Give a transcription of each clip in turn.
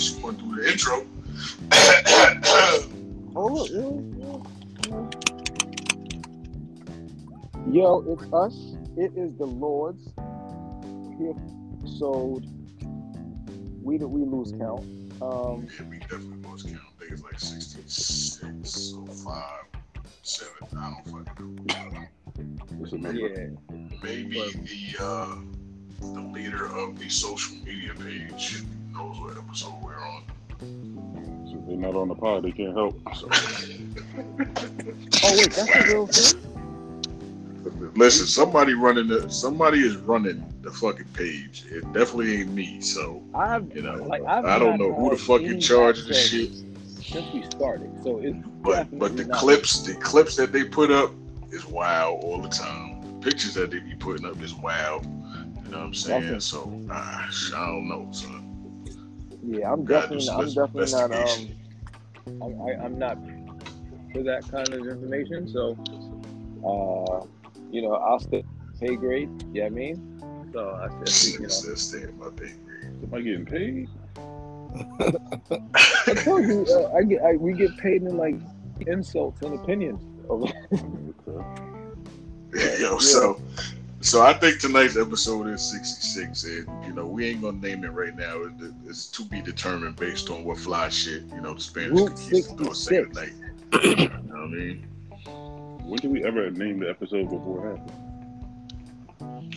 unless you want to do the intro. Oh, yeah, yeah, yeah. Yo, it's us. It is the Lords. Episode. We did we lose count. Um, yeah, we definitely lost count. I think it's like 66 or 5, 7. I don't fucking know. It's a number. yeah. Maybe the uh, the leader of the social media page knows what episode we're on. So if they're not on the pod, they can't help. So, Oh wait, that's a real thing. Listen, somebody running the somebody is running the fucking page. It definitely ain't me. So I've you know, like I've I don't know who the had fuck any in charge of the shit. since we started. So it's But but the definitely not- clips, the clips that they put up is wild all the time. The pictures that they be putting up is wild. You know what I'm saying? Okay. So ah, I don't know, son. Yeah, I'm definitely, I'm definitely not. Um. I'm, I, I'm not for that kind of information. So, uh, you know, I'll stay pay grade. You know I mean? So I said, you know, Nigga stay in my pay grade. Am I getting paid? I told you, uh, I get, I, we get paid in like insults and opinions. Okay. Yo, so so I think tonight's episode is 66, and you know we ain't gonna name it right now. It- It's to be determined based on what fly shit you know the Spanish Route conquistadors say 66. tonight. you know what I mean? When did we ever name the episode before it happened?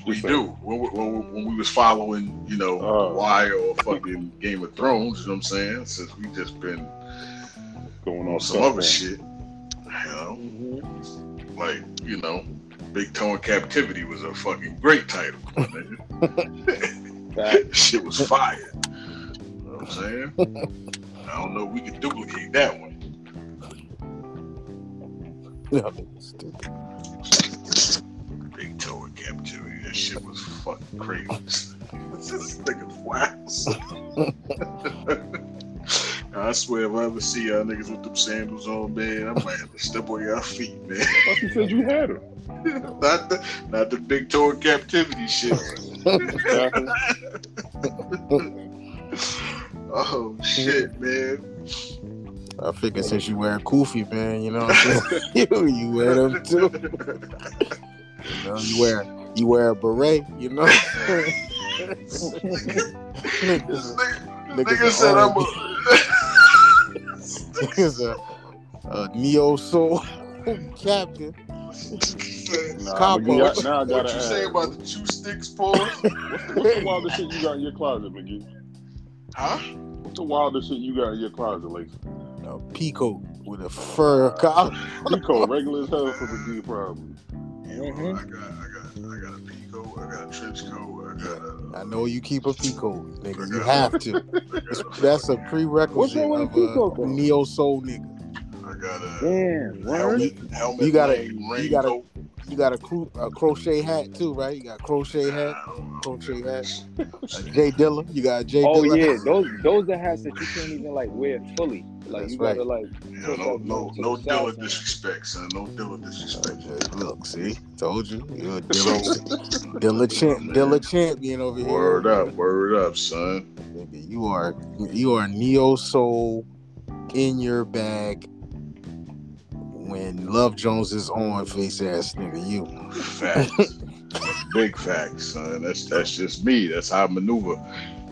We Just do when we, when, we, when we was following you know Oh. Wire or fucking Game of Thrones. You know what I'm saying? Since we just been Going on on some other man. shit, you know, Mhm. like you know, Big Toe in Captivity was a fucking great title. shit was fire. You know what I'm saying? I don't know if we can duplicate that one. Stupid. Big toe in captivity. That shit was fucking crazy. this nigga wax. I swear, if I ever see y'all niggas with them sandals on, man, I might have to step on y'all feet, man. I thought you said you had them. not the, not the big toe in captivity shit. oh shit, man. I figured since you wearing kufi, man, you know what I'm saying? you, you wear them too. You know, you wear you wear a beret, you know. This niggas, nigga, niggas nigga said I'm a. niggas a, a neo soul captain. Nah, Combo. McGee, I- now What you say about the two sticks, Paul? What's the wildest shit you got in your closet, McGee? huh? What's the wildest shit you got in your closet, Lacey? A peacoat with a fur collar. Pico, regular as hell for McGee, probably. Yeah, well, I got, I got a trench coat, I got a. I know you keep a peacoat, nigga. You have to. It's- That's a prerequisite What's wrong with a of peacoat, a though? neo soul nigga. I got a Damn, helmet, helmet, You got a rain, you gotta- raincoat. You got a, cro- a crochet hat too, right? You got a crochet hat, I don't know. crochet hat. A Jay Dilla. You got a Jay Oh Dilla. yeah, those those are hats that you can't even like wear fully. Like That's you gotta like Yeah, no, no, no Dilla side. disrespect, son. No Dilla disrespect. Uh, Look, see, told you, you're a Dilla, Dilla, champ, Dilla champion over here. Word up, word up, son. Nigga, you are you are neo soul in your bag. When Love Jones is on, face ass nigga, you. Facts. Big facts, son. That's that's just me. That's how I maneuver.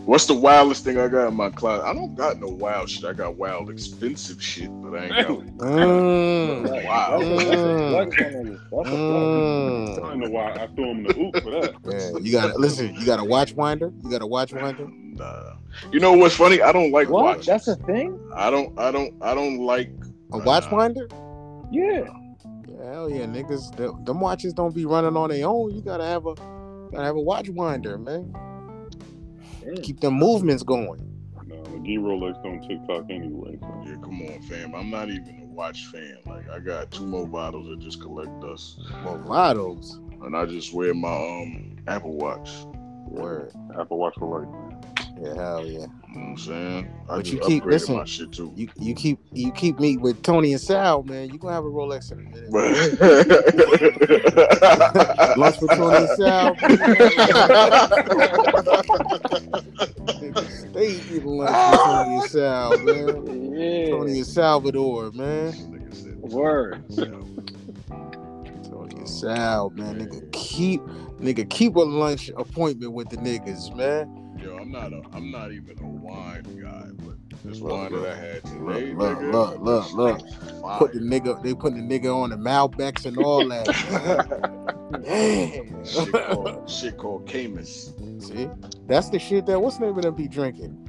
What's the wildest thing I got in my closet? I don't got no wild shit. I got wild expensive shit, but I ain't got Mm, Wow. That's a, that's a flex on niggas. That's a flex. I don't know why I threw him in the oop for that. Man, you got to listen. You got a watch winder. You got a watch winder. Nah. You know what's funny? I don't like What? watches. That's a thing? I don't. I don't. I don't like. A watch Uh, winder. Yeah. Yeah, hell yeah, niggas. The, them watches don't be running on their own. You gotta have a gotta have a watch winder, man. Damn. Keep them movements going. No, McGee Rolex don't TikTok anyway. So. Yeah, come on, fam. I'm not even a watch fan. Like I got two more bottles that just collect dust, Movados. and I just wear my um Apple Watch. Word. Apple Watch for life. man. Yeah, hell yeah. You know what I'm saying? I But you keep- listen, my shit too. You you keep you keep me with Tony and Sal, man. You gonna have a Rolex in a minute. Lunch for Tony and Sal. they eating lunch for Tony and Sal, man. Yeah. Tony and Salvador, man. Word. Tony and Sal, man. Nigga, keep nigga keep a lunch appointment with the niggas, man. Yo, I'm not a, I'm not even a wine guy, but this Look, wine look, that I had today, look, nigga, look, look, this look. Put the nigga, they put the nigga on the Malbecs and all that. Damn. shit called shit called Caymus. See, that's the shit that what's the name of them be drinking.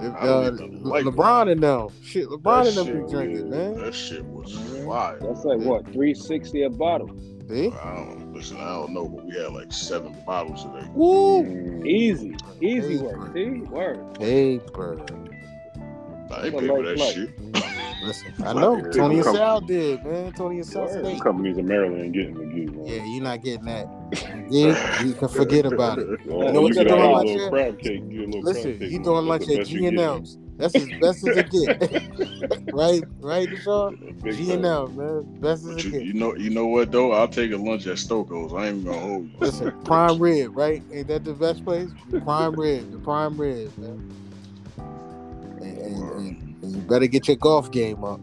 If, I uh, don't like LeBron and them, shit, LeBron and That them be shit, drinking, man. That shit was fire. That's like what, 360 a bottle. See, I don't listen. I don't know, but we had like seven bottles today. woo, Easy. Easy Hey, work. bro. See? Word. paper. I ain't That's a pay for light that shit. Listen, I know. Tony and Sal did, man. Tony and Sal. State. Companies in Maryland ain't getting the gig, man. Yeah, you're not getting that. Yeah, you can forget about it. Well, You know what you they're doing lunch at? crab cake. Get a little Listen, cake. doing lunch at G you and M's. That's as best as it get, right? Right, Deshaun? man. Big G and. M, man, best as it you, get. you know, you know what though? I'll take a lunch at Stoko's. I ain't even gonna hold you. Listen, prime rib, right? Ain't that the best place? Prime rib, the prime rib, man. And, and, and, and you better get your golf game up.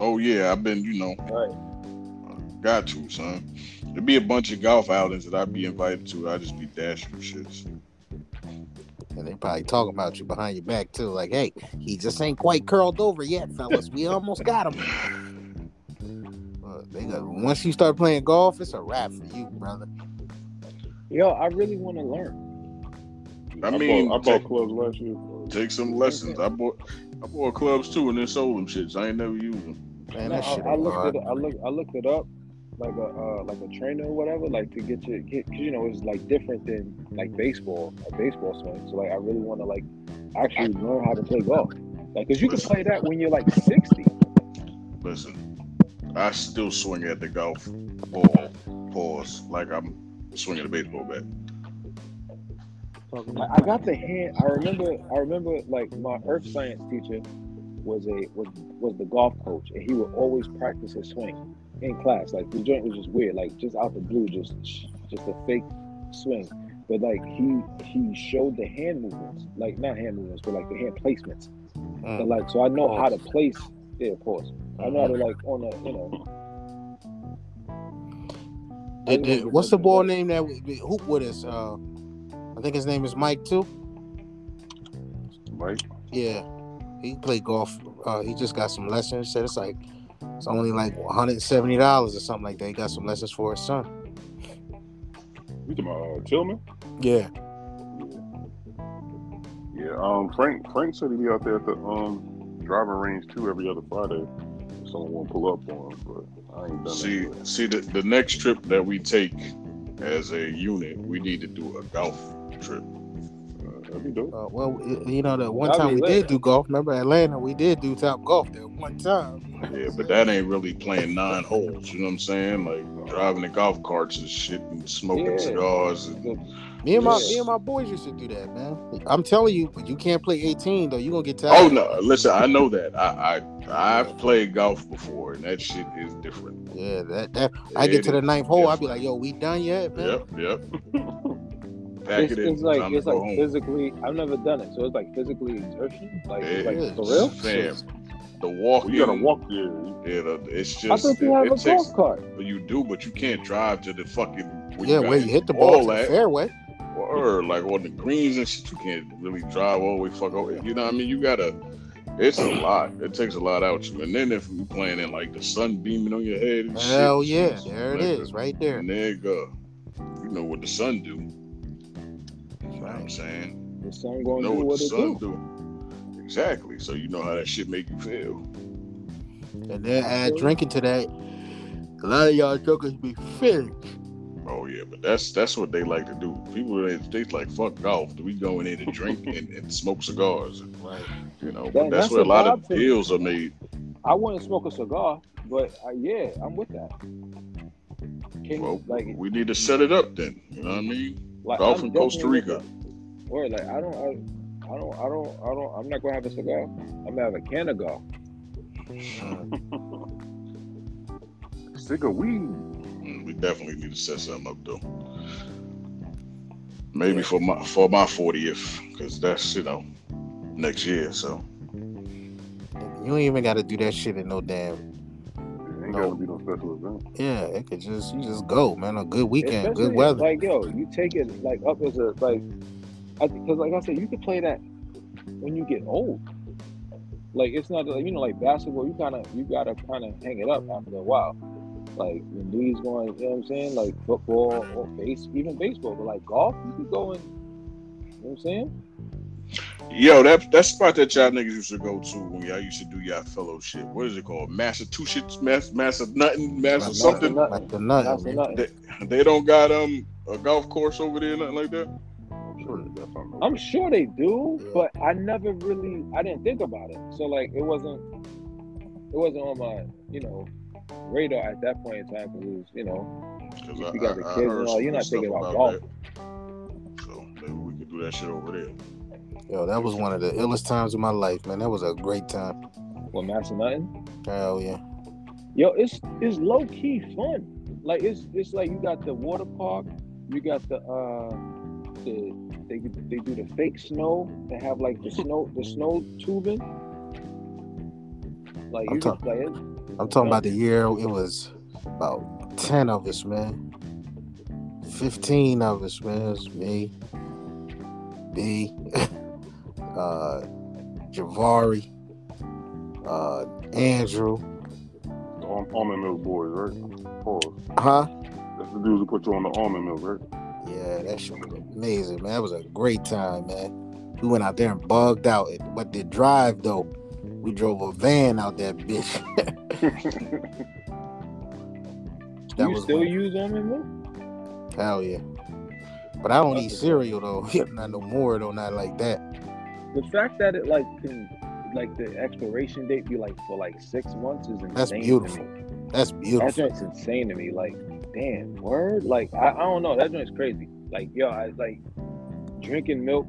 Oh yeah, I've been, you know, Right. got to, son. There'd be a bunch of golf outings that I'd be invited to. I'd just be dashing for shits. And they probably talking about you behind your back too, like, "Hey, he just ain't quite curled over yet, fellas. We almost got him." They got once you start playing golf, it's a wrap for you, brother. Yo, I really want to learn. I I mean, bought, I take- bought clubs last year. Take some lessons. I bought, I bought clubs too, and then sold them shits. I ain't never used them. Man, No, that shit I, I ain't looked hard. it. I looked. I looked it up, like a uh, like a trainer or whatever, like to get you get. Cause you know it's like different than like baseball, a baseball swing. So like I really want to like actually learn how to play golf. Like, cause you can play that when you're like sixty. Listen, I still swing at the golf ball. Pause. Like I'm swinging a baseball bat. I, I got the hand. I remember. I remember like my earth science teacher was a was was the golf coach, and he would always practice his swing in class. Like the joint was just weird, like just out the blue, just just a fake swing. But like he he showed the hand movements, like not hand movements, but like the hand placements. Mm. Like so, I know how to place. Yeah, of course. I know how to like on a you know. Did- did- what's the ball name that hoop with us? Uh, I think his name is Mike too. Mike, Yeah, he played golf. Uh, he just got some lessons. Said it's like it's only like one hundred and seventy dollars or something like that. He got some lessons for his son. you talking about uh, Tillman? Yeah, Yeah. Um, Frank Frank said he'd be out there at the um driving range too every other Friday. Someone want to pull up on him, but I ain't done See, that. see the, the next trip that we take as a unit, we need to do a golf trip. Uh, that'd be dope. uh, well, you know, the one time we lit. did do golf. Remember Atlanta? We did do top golf there one time. Yeah, but that ain't really playing nine holes. You know what I'm saying? Like driving the golf carts and shit and smoking Yeah. cigars. And, Me and my Yeah. me and my boys used to do that, man. I'm telling you, but you can't play 18 though. You gonna get tired. oh no, listen, I know that. I, I I've played golf before, and that shit is different. Yeah, that that I get to the ninth hole, I'd be like, "Yo, we done yet, man?" Yep, yep. Pack It's, it in. it's like Time to it's go like home. physically. I've never done it, so it's like physically exertion. Like, It like for real. Fam, the walk. you gotta walk there. Yeah, the- it's I just thought you it, have it a takes. golf cart. But you do, but you can't drive to the fucking. where Yeah, got where you hit the all ball to the that. fairway. or like on the greens and shit, you can't really drive all the way fuck over. You know what I mean? You gotta. It's a lot. It takes a lot out you. And then if you're playing in like the sun beaming on your head and Hell shit, yeah, there it like is, right there. And there you go. You know what the sun do. You know what I'm saying? The sun going to know do what what the it sun do. do. Exactly. So you know how that shit make you feel. And then add drinking to that. A lot of y'all jokers be finished. Oh yeah, but that's that's what they like to do. People they, they like fuck golf. We going in there to drink and, and smoke cigars. Right. You know, That- but that's that's where a a lot of vibe for- deals are made. I wouldn't smoke a cigar, but uh, yeah, I'm with that. Can Well, like we need to set it up then. You know what I mean? like golf I'm in Costa definitely with Rica. That. Or like I don't. I don't, I don't, I don't. I'm not gonna have a cigar. I'm gonna have a can of golf. Sick of weed. Mm, We definitely need to set something up though. Maybe for my for my 40th, because that's you know next year. So You ain't even got to do that shit in no damn. Ain't No. gotta be no special event. Yeah, it could just you just go, man. A good weekend, Especially, good weather. Like yo, you take it like up as a like, because like I said, you could play that when you get old. Like it's not like you know like basketball, you kind of you gotta kind of hang it up after a while. Like when these going, you know what I'm saying? Like football or base, even baseball, but like golf, you could go and, you know what I'm saying? yo, that that spot that y'all niggas used to go to when y'all used to do y'all fellowship. What is it called? Massachusetts, Mass, Mass, nothing, Mass, Like something. nothing. Like the nut. Nothing. They, they don't got um a golf course over there, nothing like that. I'm sure they. I'm sure they do, Yeah. but I never really I didn't think about it. So like it wasn't it wasn't on my you know radar at that point in time because it was you know 'Cause If I, you got the I- I kids heard and all, you're not thinking about golf. that. So maybe we could do that shit over there. Yo, that was one of the illest times of my life, man. That was a great time. well Master Nothing. Hell yeah. Yo, it's it's low key fun. Like it's it's like you got the water park, you got the uh the they they do the fake snow. They have like the snow the snow tubing. Like I'm you talk- just like it. I'm talking about the year it was about ten of us, man. Fifteen of us, man. It was me, B, uh, Javari, uh, Andrew. The Alm- almond milk boys, right? Pause. Huh? That's the dudes who put you on the almond milk, right? Yeah, that shit was amazing, man. That was a great time, man. We went out there and bugged out. But the drive though, we drove a van out that bitch. That you was still one- use almond milk? hell yeah. But I don't eat cereal though. not no more though, not like that. The fact that it like can like the expiration date be like for like six months is insane. That's To beautiful. me. That's That beautiful. That's insane to me. Like, damn, word. Like, I, I don't know. That joint's crazy. Like, yo, I like drinking milk.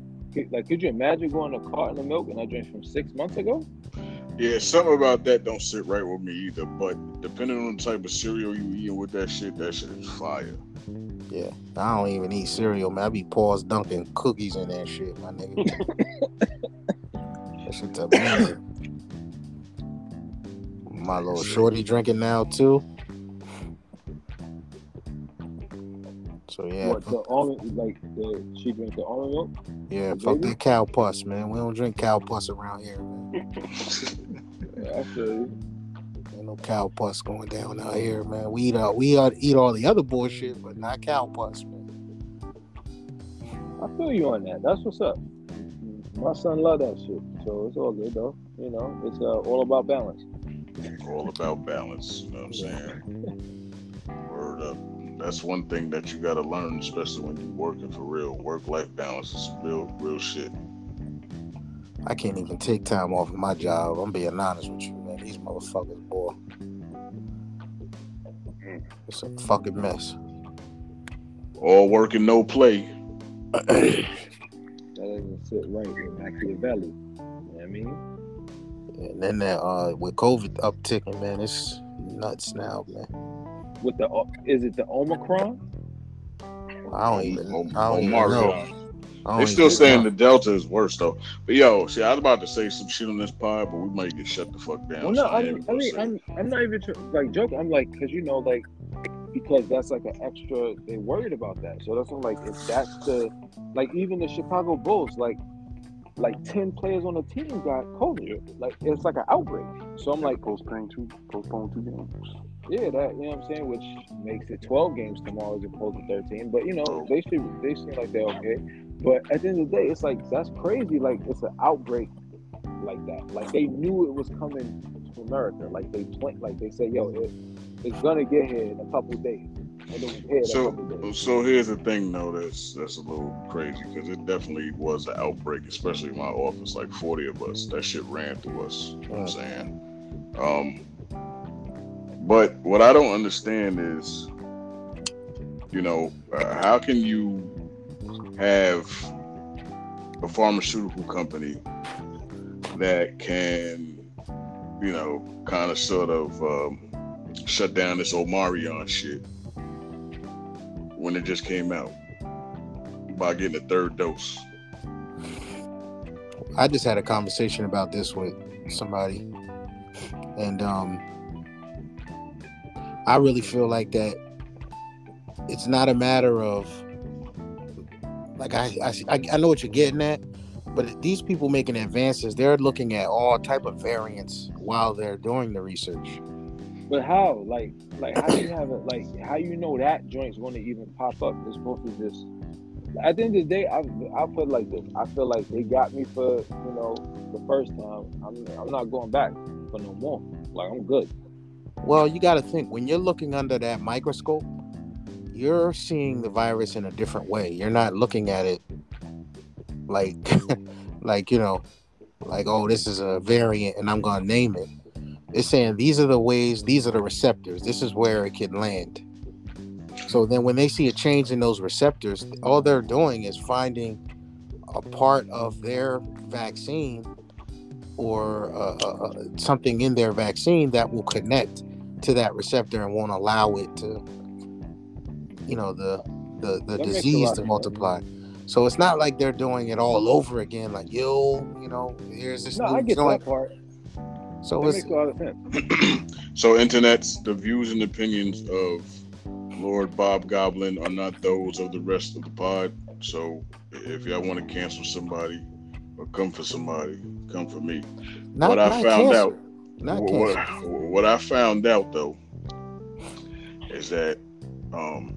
Like, could you imagine going to a carton of milk and I drank from six months ago? Yeah, something about that don't sit right with me either. But depending on the type of cereal you eating with that shit, that shit is fire. Yeah. I don't even eat cereal, man. I be paws dunking cookies in that shit, my nigga. that shit's amazing. My little shorty drinking now too. So yeah, What the almond? Like, the she drinks the almond milk. yeah, the fuck baby? that cow pus, man. We don't drink cow pus around here, man. Yeah, I feel you. Ain't no cow pus going down out here, man. We eat all we all, eat all the other bullshit, but not cow pus, man. I feel you on that. That's what's up. My son love that shit, so it's all good though. You know, it's uh, all about balance. All about balance. You know what I'm saying? Word up. That's one thing that you gotta learn, especially when you're working for real. Work life balance is real, real shit. I can't even take time off of my job. I'm being honest with you, man. These motherfuckers, boy. It's a fucking mess. All work and no play. That doesn't sit right with Machiavelli. You know what I mean? And then that, uh, with COVID upticking, man, it's nuts now, man. With the is it the Omicron? I don't even, Om- I don't even know. I don't still saying the Delta is worse though. But yo, see, I was about to say some shit on this pod, but we might get shut the fuck down. Well, no, so I mean, I mean, I'm, I'm not even tr- like joking. I'm like, cause you know, like, because that's like an extra. They worried about that, so that's what I'm like. If that's the, like, even the Chicago Bulls, like, like ten players on the team got COVID. Like, it's like an outbreak. So I'm like, postpone two, postpone two games. Yeah, that you know what I'm saying, which makes it 12 games tomorrow as opposed to 13. But you know, they should they seem like they're okay. But at the end of the day, it's like that's crazy. Like it's an outbreak like that. Like they knew it was coming to America. Like they went, like they said, yo, it, it's gonna get here in a couple of days. And it was here in a So, couple of days. so here's the thing, though. That's that's a little crazy because it definitely was an outbreak, especially in my office. Like 40 of us, that shit ran through us. You know what I'm saying? Um, but what I don't understand is, you know, uh, how can you have a pharmaceutical company that can, you know, kind of sort of um, shut down this Omicron shit when it just came out by getting a third dose. I just had a conversation about this with somebody, and um, I really feel like that it's not a matter of like I, I I know what you're getting at, but these people making advances, they're looking at all type of variants while they're doing the research. But how? Like, like how do you have it? Like, how you know that joint's going to even pop up? It's supposed to just. At the end of the day, I I put like this. I feel like they got me for you know the first time. I'm I'm not going back for no more. Like I'm good. Well, you got to think when you're looking under that microscope, you're seeing the virus in a different way. You're not looking at it like like you know like oh this is a variant and I'm to name it. It's saying these are the ways, these are the receptors. This is where it can land. So then when they see a change in those receptors, all they're doing is finding a part of their vaccine or uh, uh, uh, something in their vaccine that will connect to that receptor and won't allow it to, you know, the the, the That disease to of multiply. So it's not like they're doing it all over again. Like yo, you know, here's this No, new I get joint. that part. So That it's makes a lot of sense. so, internets, the views and opinions of Lord Bob Goblin are not those of the rest of the pod. So, if y'all want to cancel somebody or come for somebody, come for me. not, what I found cancer, out, Not what, what I found out though, is that, um,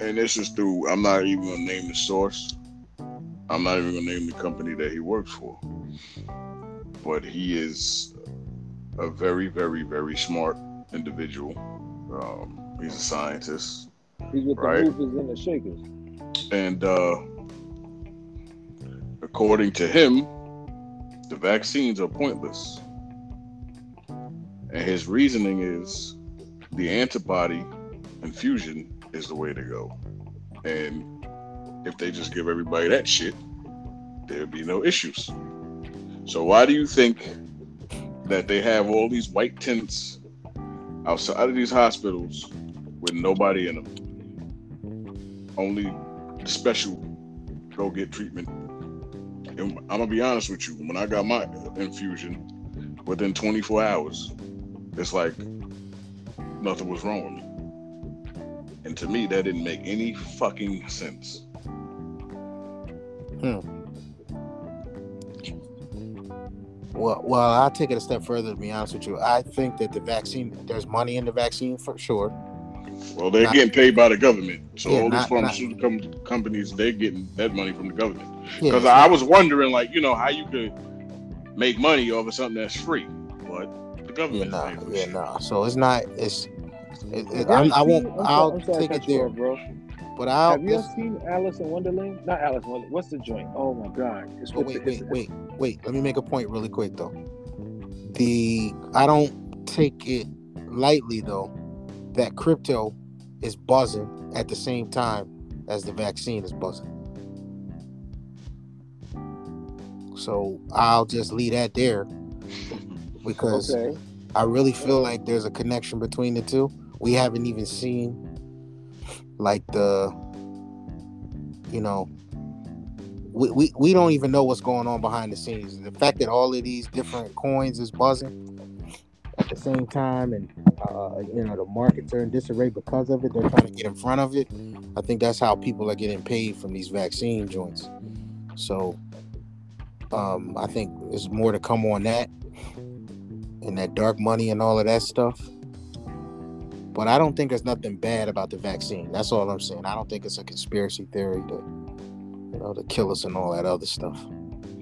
and this is through. I'm not even gonna name the source. I'm not even gonna name the company that he works for. But he is a very, very, very smart individual. Um, he's a scientist, He's with Right. the movers and the shakers. and uh, according to him, the vaccines are pointless. And his reasoning is the antibody infusion is the way to go. And if they just give everybody that shit, there'd be no issues. So why do you think that they have all these white tents outside of these hospitals with nobody in them? Only the special go get treatment. I'm gonna be honest with you. When I got my infusion, within 24 hours, it's like nothing was wrong with me. And to me, that didn't make any fucking sense. Hmm. Well, well, I'll take it a step further. To be honest with you, I think that the vaccine, there's money in the vaccine for sure. Well, they're Not- getting paid by the government, so Yeah, all these not- not- pharmaceutical com- companies they're getting that money from the government. Yeah, Because I was wondering, like, you know, how you could make money over something that's free, but the yeah, government. nah, yeah, shit. nah. So it's not. It's. It, it, I'm, you I won't. I'm sorry- I'll I'm sorry take it there, off, bro. but I'll. Have you seen Alice in Wonderland? Not Alice in Wonderland. What's the joint? Oh my God! It's Oh, wait, the- wait, wait, wait. Let me make a point really quick though. The I don't take it lightly though that crypto is buzzing at the same time as the vaccine is buzzing. So I'll just leave that there because Okay. I really feel like there's a connection between the two. We haven't even seen like the you know we, we, we don't even know what's going on behind the scenes. The fact that all of these different coins is buzzing at the same time and uh, you know the markets are in disarray because of it, they're trying to get in front of it. I think that's how people are getting paid from these vaccine joints. So um, I think there's more to come on that and that dark money and all of that stuff. But I don't think there's nothing bad about the vaccine. That's all I'm saying. I don't think it's a conspiracy theory to, you know, to kill us and all that other stuff.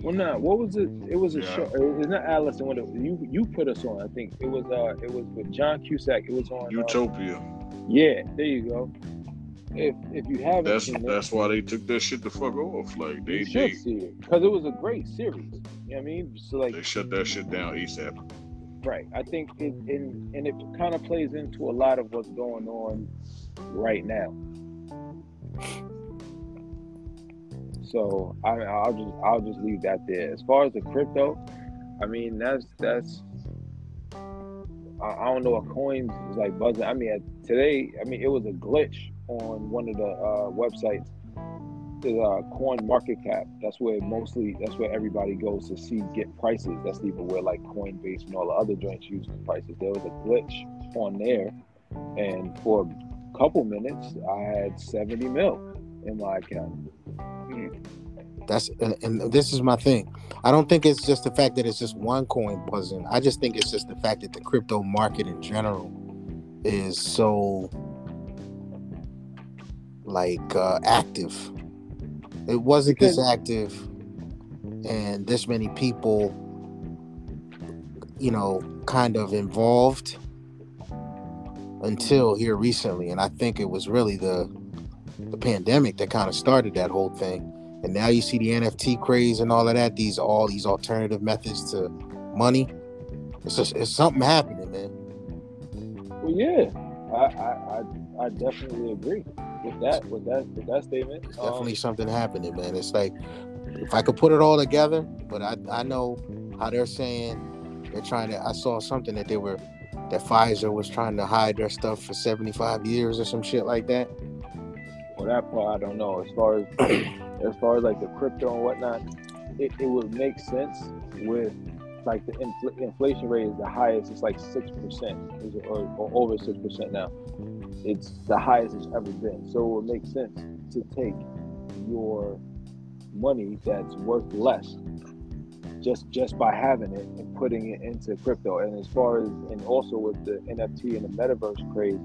Well, no. What was it? It was a Yeah. show. It's not Alice in Wonderland. You you put us on. I think it was. Uh, it was with John Cusack. It was on. uh, Utopia. yeah. There you go. If if you haven't That's that's why they took that shit the fuck off. Like they should see it because it was a great series. You know what I mean? So like, they shut that shit down ASAP. right. I think it and and it kind of plays into a lot of what's going on right now. So I, I'll just I'll just leave that there. As far as the crypto, I mean that's that's I, don't know what coins is like buzzing. I mean today, I mean it was a glitch on one of the uh, websites. The uh, CoinMarketCap. That's where mostly that's where everybody goes to see get prices. That's even where like Coinbase and all the other joints use the prices. There was a glitch on there, and for a couple minutes I had seventy mil in my account. That's and, and this is my thing. I don't think it's just the fact that it's just one coin buzzing. I just think it's just the fact that the crypto market in general is so like uh, active. It wasn't this active, and this many people, you know, kind of involved until here recently. And I think it was really the the pandemic that kind of started that whole thing. And now you see the NFT craze and all of that. These all these alternative methods to money. It's just it's something happening, man. Well, yeah, I I, I, I definitely agree with that with that with that statement. It's definitely um, something happening, man. It's like if I could put it all together, but I I know how they're saying they're trying to. I saw something that they were that Pfizer was trying to hide their stuff for 75 years or some shit like that. That part I don't know. As far as as far as like the crypto and whatnot, it, it would make sense with like the infl- inflation rate is the highest. It's like six percent, or, or over six percent now. It's the highest it's ever been. So it would make sense to take your money that's worth less just just by having it and putting it into crypto. And as far as and also with the NFT and the metaverse craze,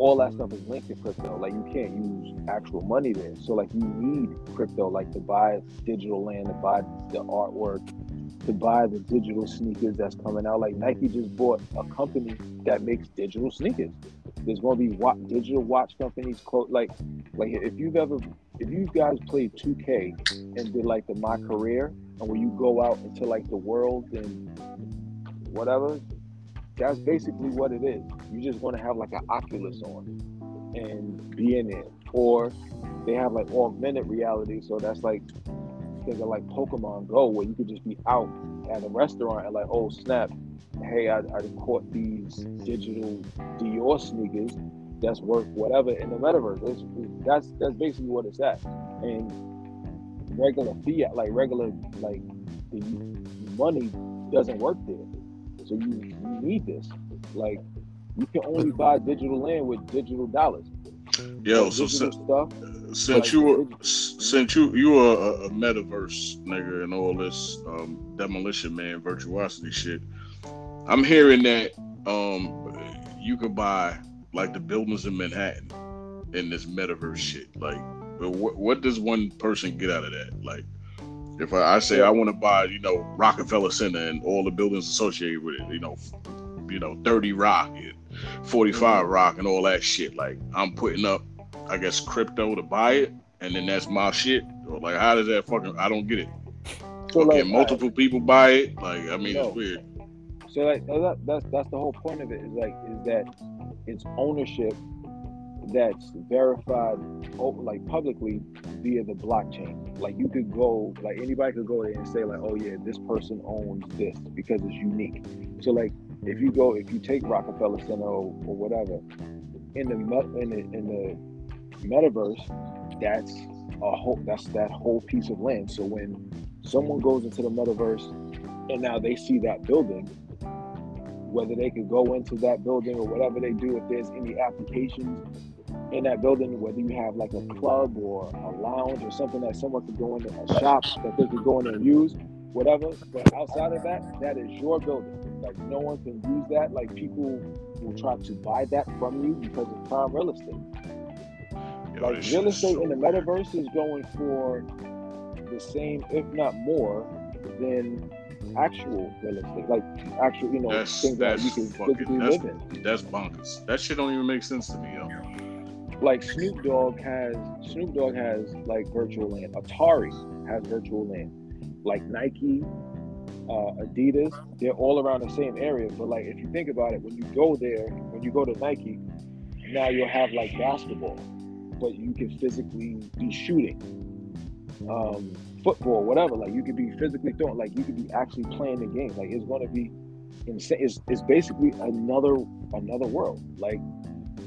all that mm-hmm. stuff is linked to crypto. Like you can't use actual money there. So like you need crypto, like to buy digital land, to buy the artwork, to buy the digital sneakers that's coming out. Like Nike just bought a company that makes digital sneakers. There's going to be wa- digital watch companies. like, like if you've ever, if you guys played 2K and did like the My Career, and when you go out into like the world and whatever, that's basically what it is. You just want to have like an Oculus on and be in it, or they have like augmented reality. So that's like think of like Pokemon Go, where you could just be out at a restaurant and like, oh snap, hey, I, I caught these digital Dior sneakers that's worth whatever in the metaverse. It's, that's that's basically what it's at. And regular fiat, like regular like the money doesn't work there. So you, you need this. Like you can only buy digital land with digital dollars. Yo, like, so since, stuff, since like, you were since you you were a, a, metaverse nigga and all this um, demolition man virtuosity shit, I'm hearing that um, you could buy like the buildings in Manhattan in this metaverse shit. Like, what, what does one person get out of that? Like, if I, I say I want to buy, you know, Rockefeller Center and all the buildings associated with it, you know, you know, 30 Rock and 45 mm-hmm. Rock and all that shit. Like, I'm putting up, I guess, crypto to buy it, and then that's my shit. Or like, how does that fucking? I don't get it. So okay, like, multiple I, people buy it. Like, I mean, no. it's weird. So like that's that's the whole point of it. Is like is that it's ownership that's verified oh, like publicly via the blockchain. Like you could go, like anybody could go there and say like, oh yeah, this person owns this because it's unique. So like if you go, if you take Rockefeller Center or, or whatever, in the in the in the metaverse, that's a whole that's that whole piece of land. So when someone goes into the metaverse and now they see that building, whether they could go into that building or whatever they do, if there's any applications in that building, whether you have like a club or a lounge or something that someone could go in a shop that they could go in and use, whatever. But outside of that, that is your building. Like no one can use that. Like people will try to buy that from you because it's prime real estate. Like real estate in the metaverse is going for the same, if not more, than actual real estate, like actual, you know, that's, things that you can physically live in. That's bonkers. That shit don't even make sense to me, yo. Like Snoop Dogg has Snoop Dogg has like virtual land. Atari has virtual land. Like Nike, uh, Adidas, they're all around the same area. But like if you think about it, when you go there, when you go to Nike, now you'll have like basketball, but you can physically be shooting. um, football, whatever. Like you could be physically throwing, like you could be actually playing the game. Like it's to be insane. It's, it's basically another another world. Like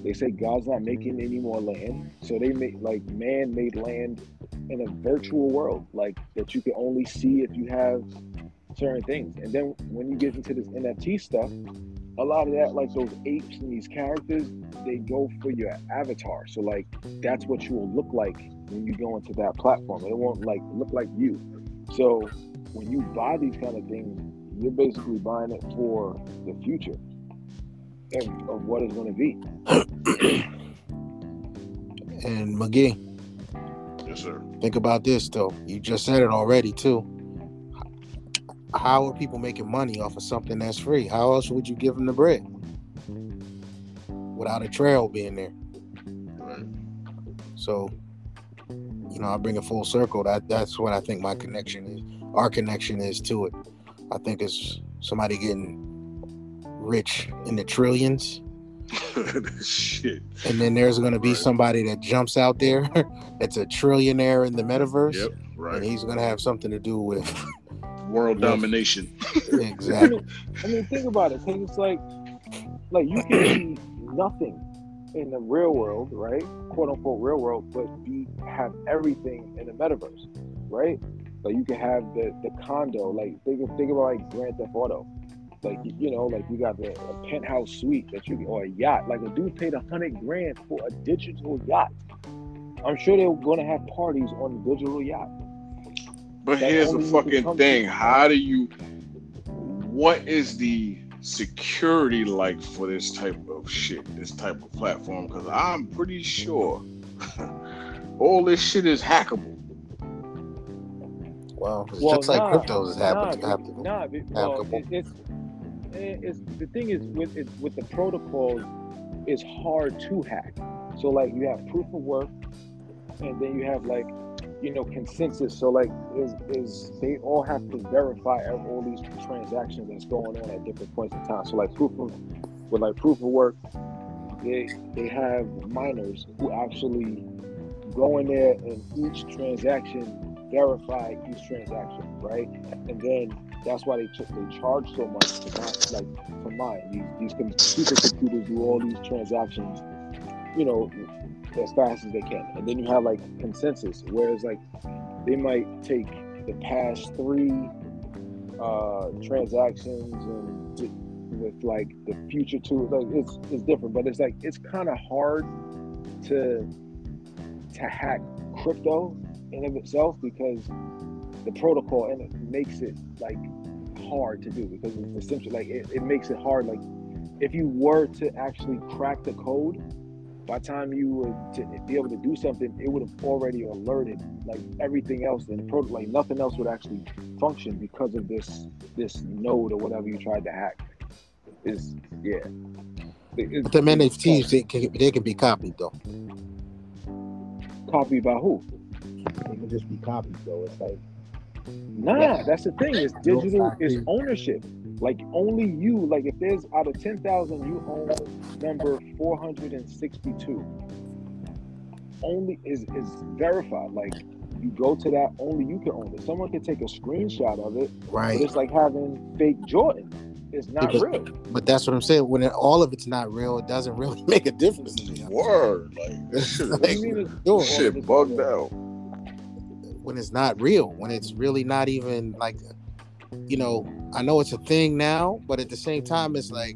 they say, God's not making mm. any more land, so they make like man made land in a virtual world, like that you can only see if you have certain things. And then when you get into this NFT stuff, a lot of that, like those apes and these characters, they go for your avatar. So like that's what you will look like when you go into that platform. It won't like look like you. So when you buy these kind of things, you're basically buying it for the future of, of what it's going to be. And McGee, Yes, sir. think about this though. You just said it already too. How are people making money off of something that's free? How else would you give them the bread without a trail being there? Right. So, you know, I bring it full circle. That that's what I think my connection is. Our connection is to it. I think it's somebody getting rich in the trillions, Shit. and then there's going to be Right. somebody that jumps out there that's a trillionaire in the metaverse, Yep. and Right. he's going to have something to do with World Yes. domination. I exactly. mean, I mean, think about it. Think it's like, like you can be nothing in the real world, right? "Quote unquote" real world, but be have everything in the metaverse, right? Like you can have the the condo. Like think think about like Grand Theft Auto. Like you, you know, like you got the a penthouse suite that you or a yacht. Like a dude paid a hundred grand for a digital yacht. I'm sure they're gonna have parties on the digital yacht. But That here's the only you can fucking thing. to. How do you what is the security like for this type of shit, this type of platform? Because I'm pretty sure all this shit is hackable. Well, it's Well, just like nah, cryptos is nah, happening. be- happening. Nah, well, Applicable. it, it's, it's the thing is with it, with the protocols, it's hard to hack. So like you have proof of work, and then you have like you know consensus. So like is is they all have to verify all these transactions that's going on at different points in time. So like proof of with like proof of work, they they have miners who actually go in there and each transaction verify each transaction, right? And then that's why they ch- they charge so much to not like to mine these these com- supercomputers do all these transactions, you know, as fast as they can. And then you have like consensus, whereas like they might take the past three uh transactions and with like the future two like it's it's different but it's like it's kind of hard to to hack crypto in of itself because the protocol and it makes it like hard to do because it's essentially like it, it makes it hard like if you were to actually crack the code by the time you were to be able to do something it would have already alerted like everything else in the protocol like nothing else would actually function because of this this node or whatever you tried to hack is yeah It- it's- But them NFTs, they can, they can be copied though. copied by who They can just be copied though. It's like Nah, Yeah. that's the thing. It's digital. It's is- ownership. Like only you. Like if there's out of ten thousand, you own number four hundred and sixty-two. Only is is verified. Like you go to that, only you can own it. Someone can take a screenshot of it, but right. it's like having fake Jordan. It's not Yeah, real. But that's what I'm saying. When it, all of it's not real, it doesn't really make a difference. to me. Word. Like this shit What do is you mean it's- shit bugged out. When it's not real, when it's really not even like, you know, I know it's a thing now, but at the same time, it's like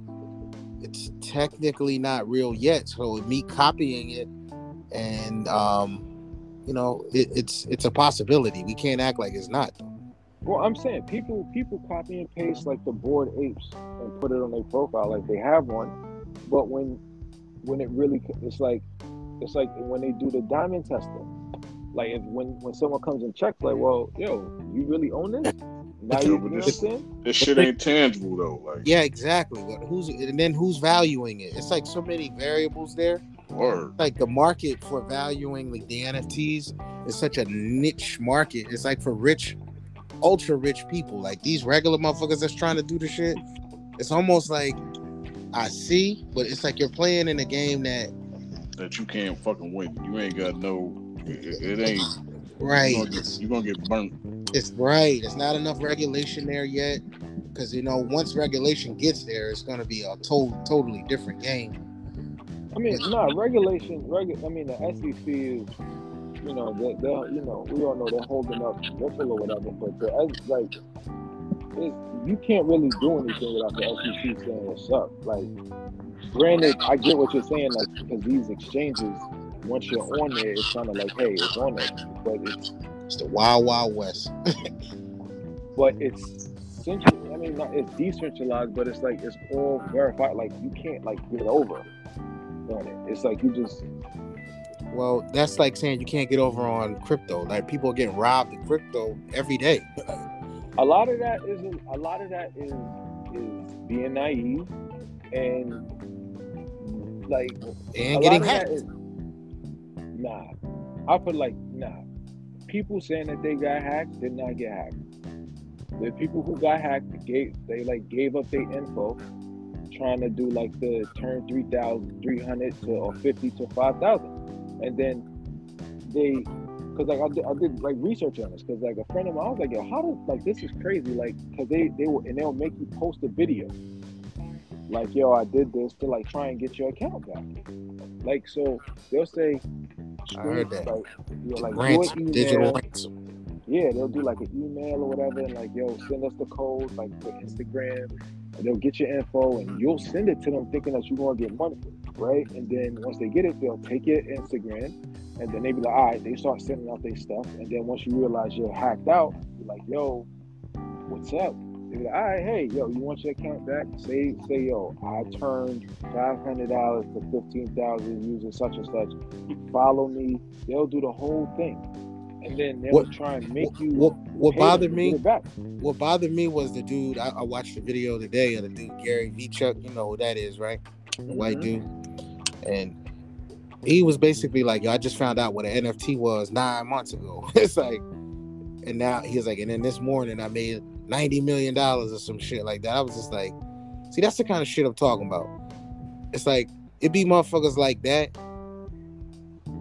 it's technically not real yet. So me copying it, and um, you know, it, it's it's a possibility. We can't act like it's not. Well, I'm saying people people copy and paste like the Bored Apes and put it on their profile like they have one, but when when it really it's like it's like when they do the diamond testing, like if when when someone comes and checks like, well, yo, you really own this? Now you, Yeah, you but know what I'm this- This shit ain't tangible though. Like Yeah, exactly. But who's and then who's valuing it? It's like so many variables there. word. like the market for valuing like the NFTs is such a niche market. It's like for rich, ultra rich people. Like these regular motherfuckers that's trying to do the shit. It's almost like I see, but it's like you're playing in a game that That you can't fucking win. You ain't got no. It, it ain't. Right. You're gonna get, you're gonna get burnt. It's right. It's not enough regulation there yet. Because you know, once regulation gets there, it's gonna be a to- totally different game. I mean, no regulation. Regu- I mean, the SEC is, you know, they they you know, we all know they're holding up Ripple or whatever, but the S- like, it, you can't really do anything without the SEC saying what's up. Like, granted, I get what you're saying, like, because these exchanges, once you're on there, it's kind of like, hey, it's on there, but it's It's the wild, wild west. but it's central. I mean, it's decentralized, but it's like it's all verified. Like you can't like get over on it. It's like you just Well, that's like saying you can't get over on crypto. Like people are getting robbed in crypto every day. a lot of that isn't. a lot of that is is being naive and like and getting hacked. is- nah, I put like nah. People saying that they got hacked did not get hacked. The people who got hacked gave they like gave up their info, trying to do like the turn 3,000, 300 to or fifty to five thousand, and then they. Cause like I did, I did like research on this. Cause like a friend of mine, I was like, "Yo, how does like this is crazy?" Like, cause they they will and they'll make you post a video, like, "Yo, I did this to like try and get your account back." Like, so they'll say, I heard that. Like, yeah, like ransom, an digital ransom. Yeah, they'll do like an email or whatever, and like, yo, send us the code, like for Instagram, and they'll get your info, and mm-hmm. you'll send it to them thinking that you're gonna get money, right? And then once they get it, they'll take your Instagram, and then they be like, all right, they start sending out their stuff, and then once you realize you're hacked out, you're like, yo, what's up? They be like, all right, hey, yo, you want your account back? Say, say, yo, I turned five hundred dollars to fifteen thousand using such and such. Follow me. They'll do the whole thing, and then they'll What- try and make you. What what bothered me? What bothered me was the dude. I, I watched the video today of the dude Gary Vaynerchuk. You know who that is, right? The white mm-hmm. dude. And he was basically like, "Yo, I just found out what an NFT was nine months ago." it's like, and now he was like, and then this morning I made ninety million dollars or some shit like that. I was just like, see, that's the kind of shit I'm talking about. It's like it be motherfuckers like that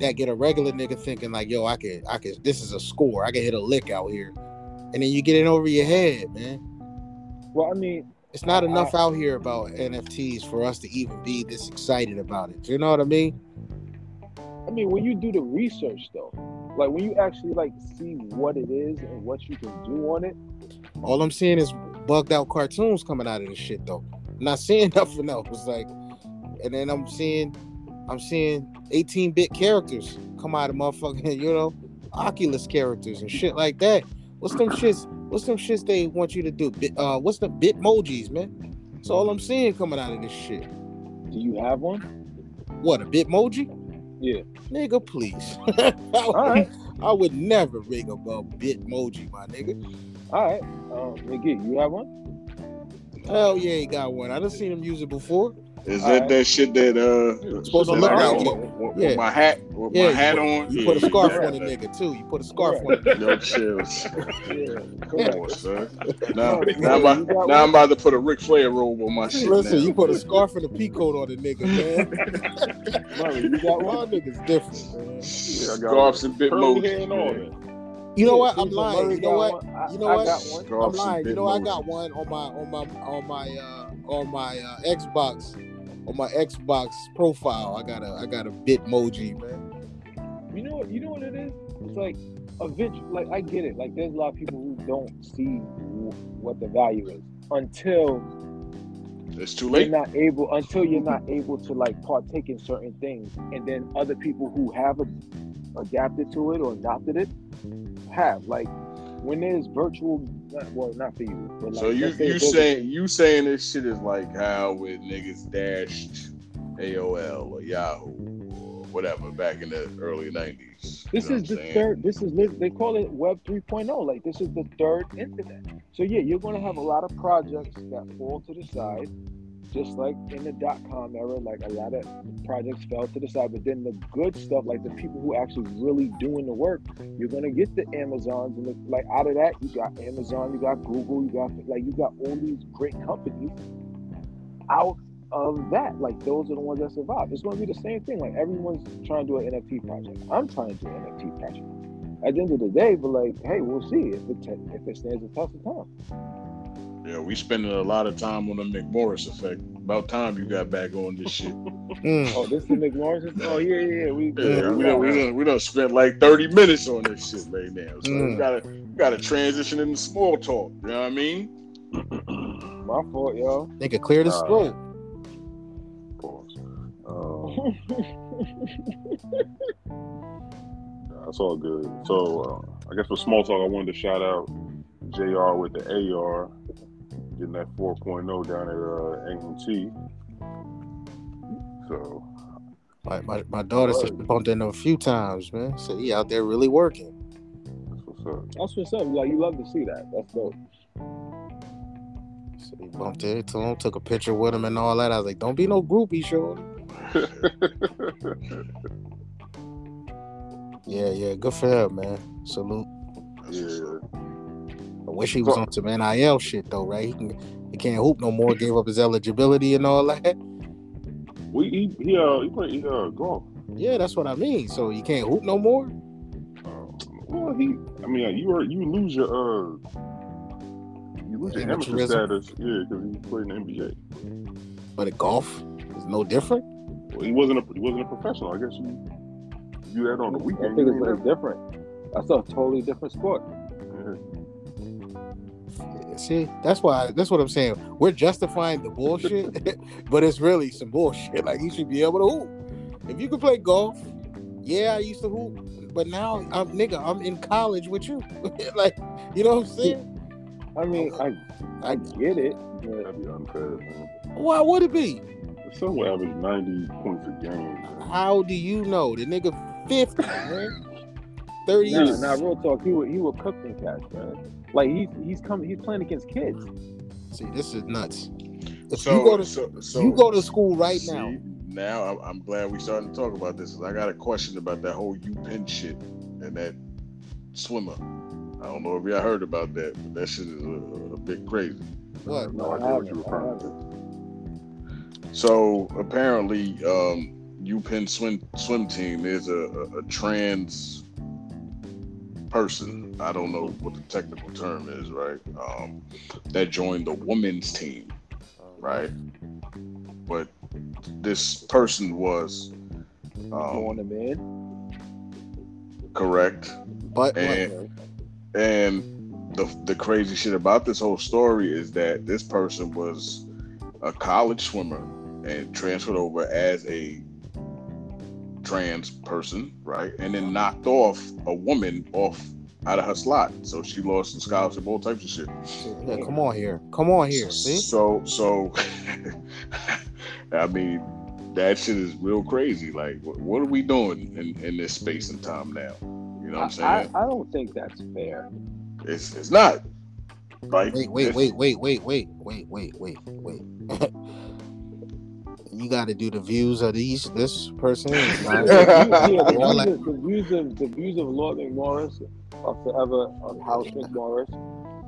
that get a regular nigga thinking like, yo, I could, I could, this is a score. I can hit a lick out here, and then you get it over your head, man. Well, I mean, It's not I- enough out here about NFTs for us to even be this excited about it. You know what I mean? I mean, when you do the research though, like when you actually like see what it is and what you can do on it, All I'm seeing is bugged out cartoons coming out of this shit though. I'm not seeing nothing else. It's like, and then I'm seeing, I'm seeing 18-bit characters come out of motherfucking, you know, Oculus characters and shit like that. What's them shits? What's them shits they want you to do? Uh, what's the bitmojis, man? That's all I'm seeing coming out of this shit. do you have one? What a bitmoji? Yeah. Nigga, please. All right, I would never ring about Bitmoji, my nigga. All right. Um, Miggy, you have one? Hell yeah, he got one. I done seen him use it before. Is All that right. that shit that uh Supposed to look I got like with, with- Yeah. with my hat with Yeah, my hat put- on? You Yeah, put a scarf yeah. on a nigga too. You put a scarf Correct. on a Yo, chills. Yeah. Come on, son. Now, now, I'm about, now I'm about to put a Ric Flair robe on my shit. Listen, now. you put a scarf and a pea coat on a nigga, man. Murray, you got one? Y'all niggas different, man. Yeah, I got Scarves and bit curly modes. hair and all that. You know what? I'm lying. You know what? You know what? I'm lying. You know, I got one on my on my on my uh on my uh Xbox on my Xbox profile. I got a I got a Bitmoji, man. You know what? You know what it is? It's like a eventually, like I get it. Like there's a lot of people who don't see what the value is until It's too late. you're not able until you're not able to like partake in certain things, and then other people who have a, adapted to it or adopted it have like when there's virtual. Not, well, not for you, but like So you you saying you saying this shit is like how with niggas dashed AOL or Yahoo or whatever back in the early nineties. This is the third. This is they call it Web 3.0. Like this is the third internet. So yeah, you're going to have a lot of projects that fall to the side, just like in the dot com era. Like a lot of projects fell to the side, but then the good stuff, like the people who actually really doing the work, you're to get the Amazons and the, like out of that, you got Amazon, you got Google, you got like you got all these great companies out of that. Like those are the ones that survive. It's to be the same thing. Like everyone's trying to do an NFT project. I'm trying to do an NFT project. at the end of the day, but like, hey, we'll see if it te- if it stands the test of time. Yeah, we spending a lot of time on the McMorris effect. About time you got back on this shit. Mm. Oh, this is McMorris. Oh yeah, yeah, yeah. We Yeah, we done, we done, we done spent like 30 minutes on this shit right now. So we Mm. gotta we gotta transition into small talk. You know what I mean? my fault, y'all. They could clear the Uh, scroll. Pause. Um, that's all good. So uh, I guess for small talk, I wanted to shout out Jr. with the AR, getting that 4.0 down at uh, A&T. So My, my, my daughter said she bumped into a few times, man. So he out there really working. that's what's up. That's what's up. Like you love to see that. That's dope. So he bumped into him, took a picture with him and all that. I was like, don't be no groupie, shorty. Yeah, yeah, good for him, man. Salute. yeah. I wish he was on some NIL shit though, right? He can he can't hoop no more, gave up his eligibility and all that. We he he uh he played uh golf. Yeah, that's what I mean. So you can't hoop no more? Uh, well, he I mean uh, you are you lose your uh you lose your amateur status, yeah, because he played in the NBA. But at golf is no different. Well, he wasn't a he wasn't a professional. I guess you you do that on the weekend. I think it's ain't different. That's a totally different sport. never- See, that's why that's what I'm saying. We're justifying the bullshit, but it's really some bullshit. Like you should be able to hoop. If you can play golf, yeah, I used to hoop, but now I'm nigga, I'm in college with you. like, you know what I'm saying? I mean, I I get it, but That'd be unfair, man. Why would it be? Some average ninety points a game. man. How do you know the nigga 50, man? 30 nah, nah, real talk. He would he would cook them cats, man. Like he's he's coming. He's playing against kids. See, this is nuts. If So you go to so, so you go to school right see, now. Now I'm, I'm glad we starting to talk about this. I got a question about that whole U Penn shit and that swimmer. I don't know if y'all heard about that, but that shit is a, a bit crazy. What? No I idea what you haven't, were referring to. So apparently, um, U Penn swim swim team is a, a, a trans person. I don't know what the technical term is, right? Um, that joined the women's team, right? But this person was um, them in. correct, But and and the the crazy shit about this whole story is that this person was a college swimmer and transferred over as a trans person, right? And then knocked off a woman off out of her slot, so she lost the scholarship, all types of shit. yeah, come on here. Come on here. See? So so, I mean, that shit is real crazy. Like, what, what are we doing in, in this space and time now? You know what I'm saying? I, I, I don't think that's fair. It's it's not. Like Wait, wait, it's- wait, wait, wait, wait, wait, wait, wait, wait. you got to do the views of these this person. yeah, the, views of, the views of the views of Lord McMorris are forever on House McMorris.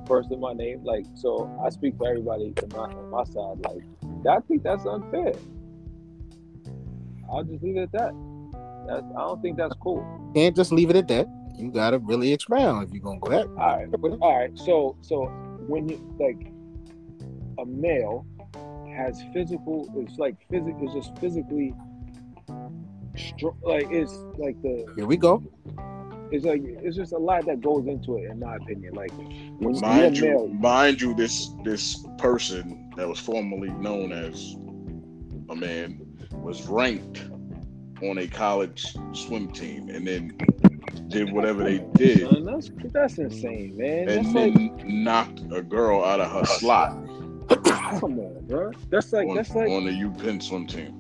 First in my name, like so, I speak for everybody on my, on my side. Like, I think that's unfair. I'll just leave it at that. That's, I don't think that's cool. Can't just leave it at that. You got to really expound if you're gonna go that. All right, all right. So, so when you like a male has physical, it's like physical. It's just physically, str- like it's like the Here we go. it's like it's just a lot that goes into it, in my opinion. Like when mind you're you, male, mind you, this this person that was formerly known as a man was ranked on a college swim team, and then did whatever they did, man, that's that's insane, man. That's and like, then knocked a girl out of her slot come on, bro. That's like on, that's like on the U Penn swim team.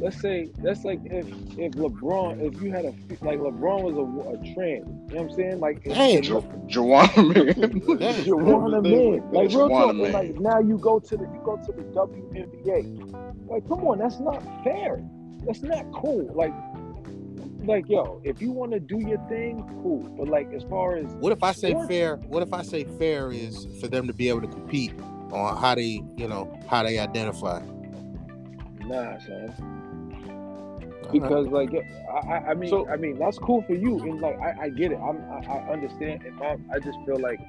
let's say that's like if if LeBron, if you had a like LeBron was a, a trans, you know what I'm saying? Like if- Damn. Jo- Joanna man. Damn. You want a man. Like real Juwan talk. man. Like now you go to the you go to the WNBA. Like come on, that's not fair. That's not cool. Like like yo, if you want to do your thing, cool. But like as far as What if I say Sports- fair? What if I say fair is for them to be able to compete on how they, you know, how they identify? nah, son. Uh-huh. because like yeah, I, I- I mean So- I mean that's cool for you and like I, I get it I'm I, I understand and I, I just feel like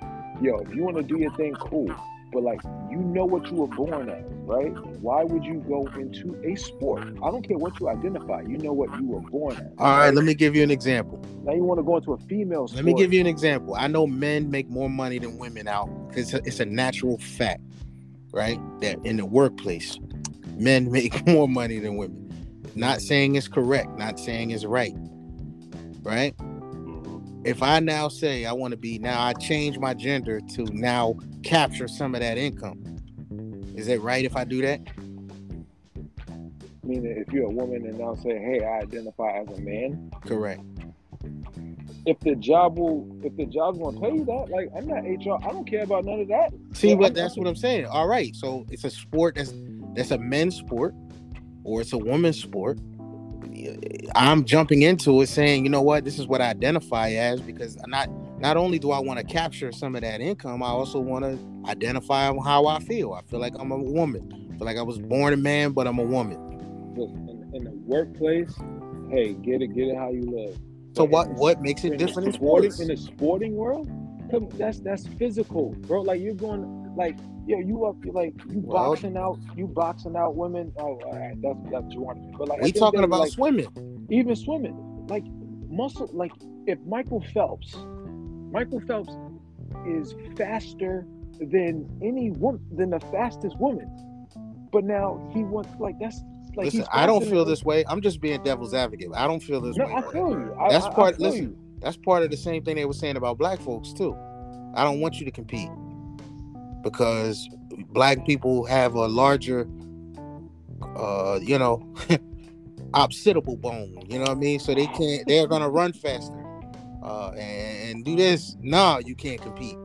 yo if you want to do your thing cool but like you know what you were born as right why would you go into a sport I don't care what you identify you know what you were born as All right, let me give you an example. now you want to go into a female sport Let me give you an example. I know men make more money than women out because it's a natural fact, right? That in the workplace, men make more money than women. Not saying it's correct, not saying it's right, right? Mhm. If I now say I want to be now, I change my gender to now capture some of that income. Is it right if I do that? meaning if you're a woman and now say hey I identify as a man Correct. if the job will if the job's gonna pay you that like I'm not HR I don't care about none of that See, but that's what I'm saying. All right, so it's a sport that's that's a men's sport, or it's a woman's sport. I'm jumping into it, saying, you know what, this is what I identify as because I'm not not only do I want to capture some of that income, I also want to identify how I feel. I feel like I'm a woman. I feel like I was born a man, but I'm a woman. Look, in, in the workplace, hey, get it, get it how you live. So But what what makes it in the different in sports? in the sporting world? Come, that's that's physical, bro. Like you're going, like yo, you up, like you Well- boxing out, you boxing out women. Oh, all right, that's that's one. But like We at the end of talking about like, swimming. even swimming, like muscle, like if Michael Phelps, Michael Phelps is faster than any woman, than the fastest woman. But now he wants like that's like Listen, I don't feel this way. I'm just being devil's advocate. I don't feel this No, way. I feel you. I, That's I- I part- feel listen, you. That's part of the same thing they were saying about black folks too. I don't want you to compete because black people have a larger, uh, you know, occipital bone. You know what I mean? So they can't. They're gonna run faster uh, and, and do this. Nah, you can't compete.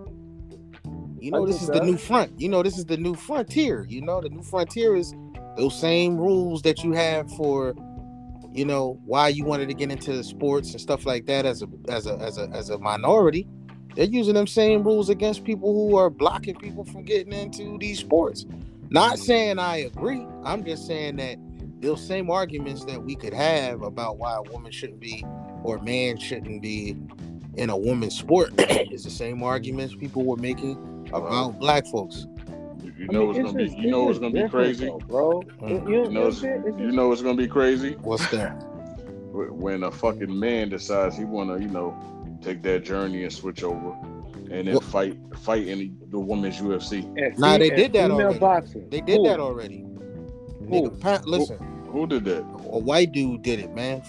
You know, this is the new front. You know, this is the new frontier. You know, the new frontier is those same rules that you have for you know why you wanted to get into sports and stuff like that as a as a as a as a minority they're using them same rules against people who are blocking people from getting into these sports not saying i agree i'm just saying that those same arguments that we could have about why a woman shouldn't be or a man shouldn't be in a woman's sport is the same arguments people were making about black folks You I know mean, it's gonna just- be. You know it's just gonna be crazy. though, bro. Mm. You know, You know, it's. It's you know it's gonna be crazy what's that when a fucking man decides he wanna, you know, take that journey and switch over, and then What- fight fight in the women's UFC. and Nah, they fe- did that female already. boxing. they did Who? that already Nigga, pa- listen Who did that? a white dude did it man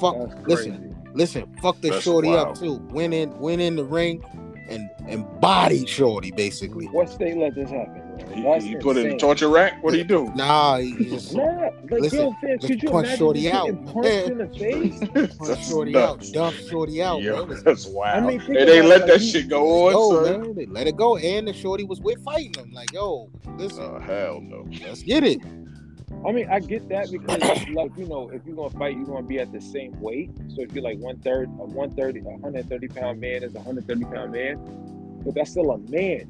fuck That's listen crazy. Listen, fuck the That's shorty up too. Went in, went in the ring, and and bodied shorty basically. What state let this happen? Bro? He, he put it in the torture rack. What do you do? Nah, he just Nah, like Listen, yo, fam, let's could you punch imagine shorty out. getting punched in the face? punched That's shorty nuts. out, Dump shorty out. Yo, man. that's wild. I mean, think and they about let it, that he- shit go on, Yo, son. man, they let it go, and the shorty was with fighting him. Like, yo, listen, Oh hell no. let's get it. I mean, I get that because, like, you know, if you're gonna fight, you're gonna be at the same weight. So if you're like one third, a 130, a 130 pound man is a 130 pound man, but that's still a man.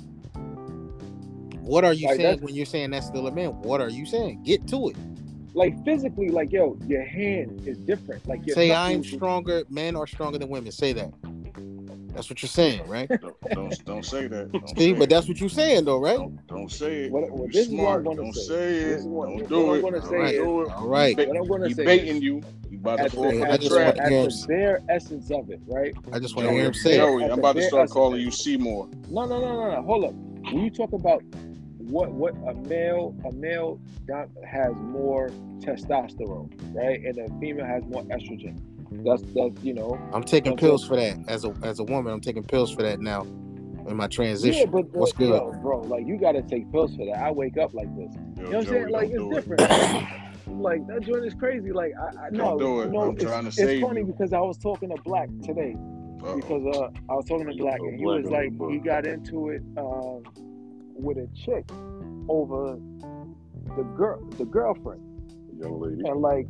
What are you Like, saying when you're saying that's still a man? What are you saying? Get to it. Like physically, like yo, your hand is different. Like Say I'm stronger. Men are stronger than women. Say that. That's what you're saying, right? Don't, don't don't say that. Don't See, say but it. that's what you're saying, though, right? don't, don't say it. What- what- You this is what I'm gonna don't say. say it. Is what- don't what do I'm it. gonna Don't say is- do it. All right. What I'm gonna he say baiting is- you. He about to fall the, for I at the just the, want trap. to hear at him the bare essence of it, right? I just want to hear him Joey, say it. Joey, At I'm the about to start calling you it. Seymour. No, no, no, no, no. Hold up. When you talk about what what a male a male has more testosterone, right, and a female has more estrogen. That's that's you know. I'm taking Okay. pills for that. As a as a woman, I'm taking pills for that now in my transition. Yeah, but What's uh, good? yo, bro? Like you gotta take pills for that. I wake up like this. Yo, You know what I'm saying? Like it's do it. different. like that joint is crazy. Like I, I no, do it. you know, I'm it's, trying to it's save funny you. because I was talking to Black today Uh-oh. because uh, I was talking to Black and he Black was like he got into it um, with a chick over the girl, the girlfriend, young lady. and like,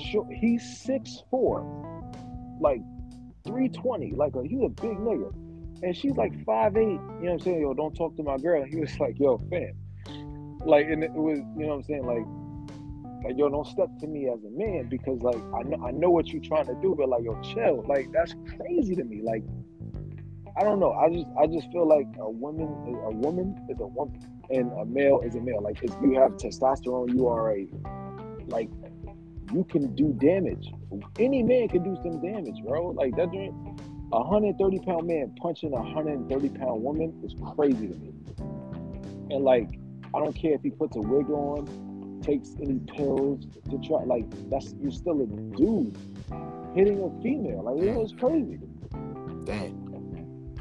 sure, he's six four, like three twenty, like a he's a big nigga, and she's like five eight. You know what I'm saying? Yo, don't talk to my girl. He was like, yo, fam, like, and it was, you know what I'm saying? Like, like yo, don't step to me as a man because like I know I know what you're trying to do, but like yo, chill. Like that's crazy to me. Like I don't know. I just I just feel like a woman a woman is a woman and a male is a male. Like if you have testosterone, you are a like you can do damage. Any man can do some damage, bro. Like that joint, a 130 pound man punching a 130 pound woman is crazy to me. And like, I don't care if he puts a wig on, takes any pills to try. Like that's you're still a dude hitting a female. Like it was crazy. Damn.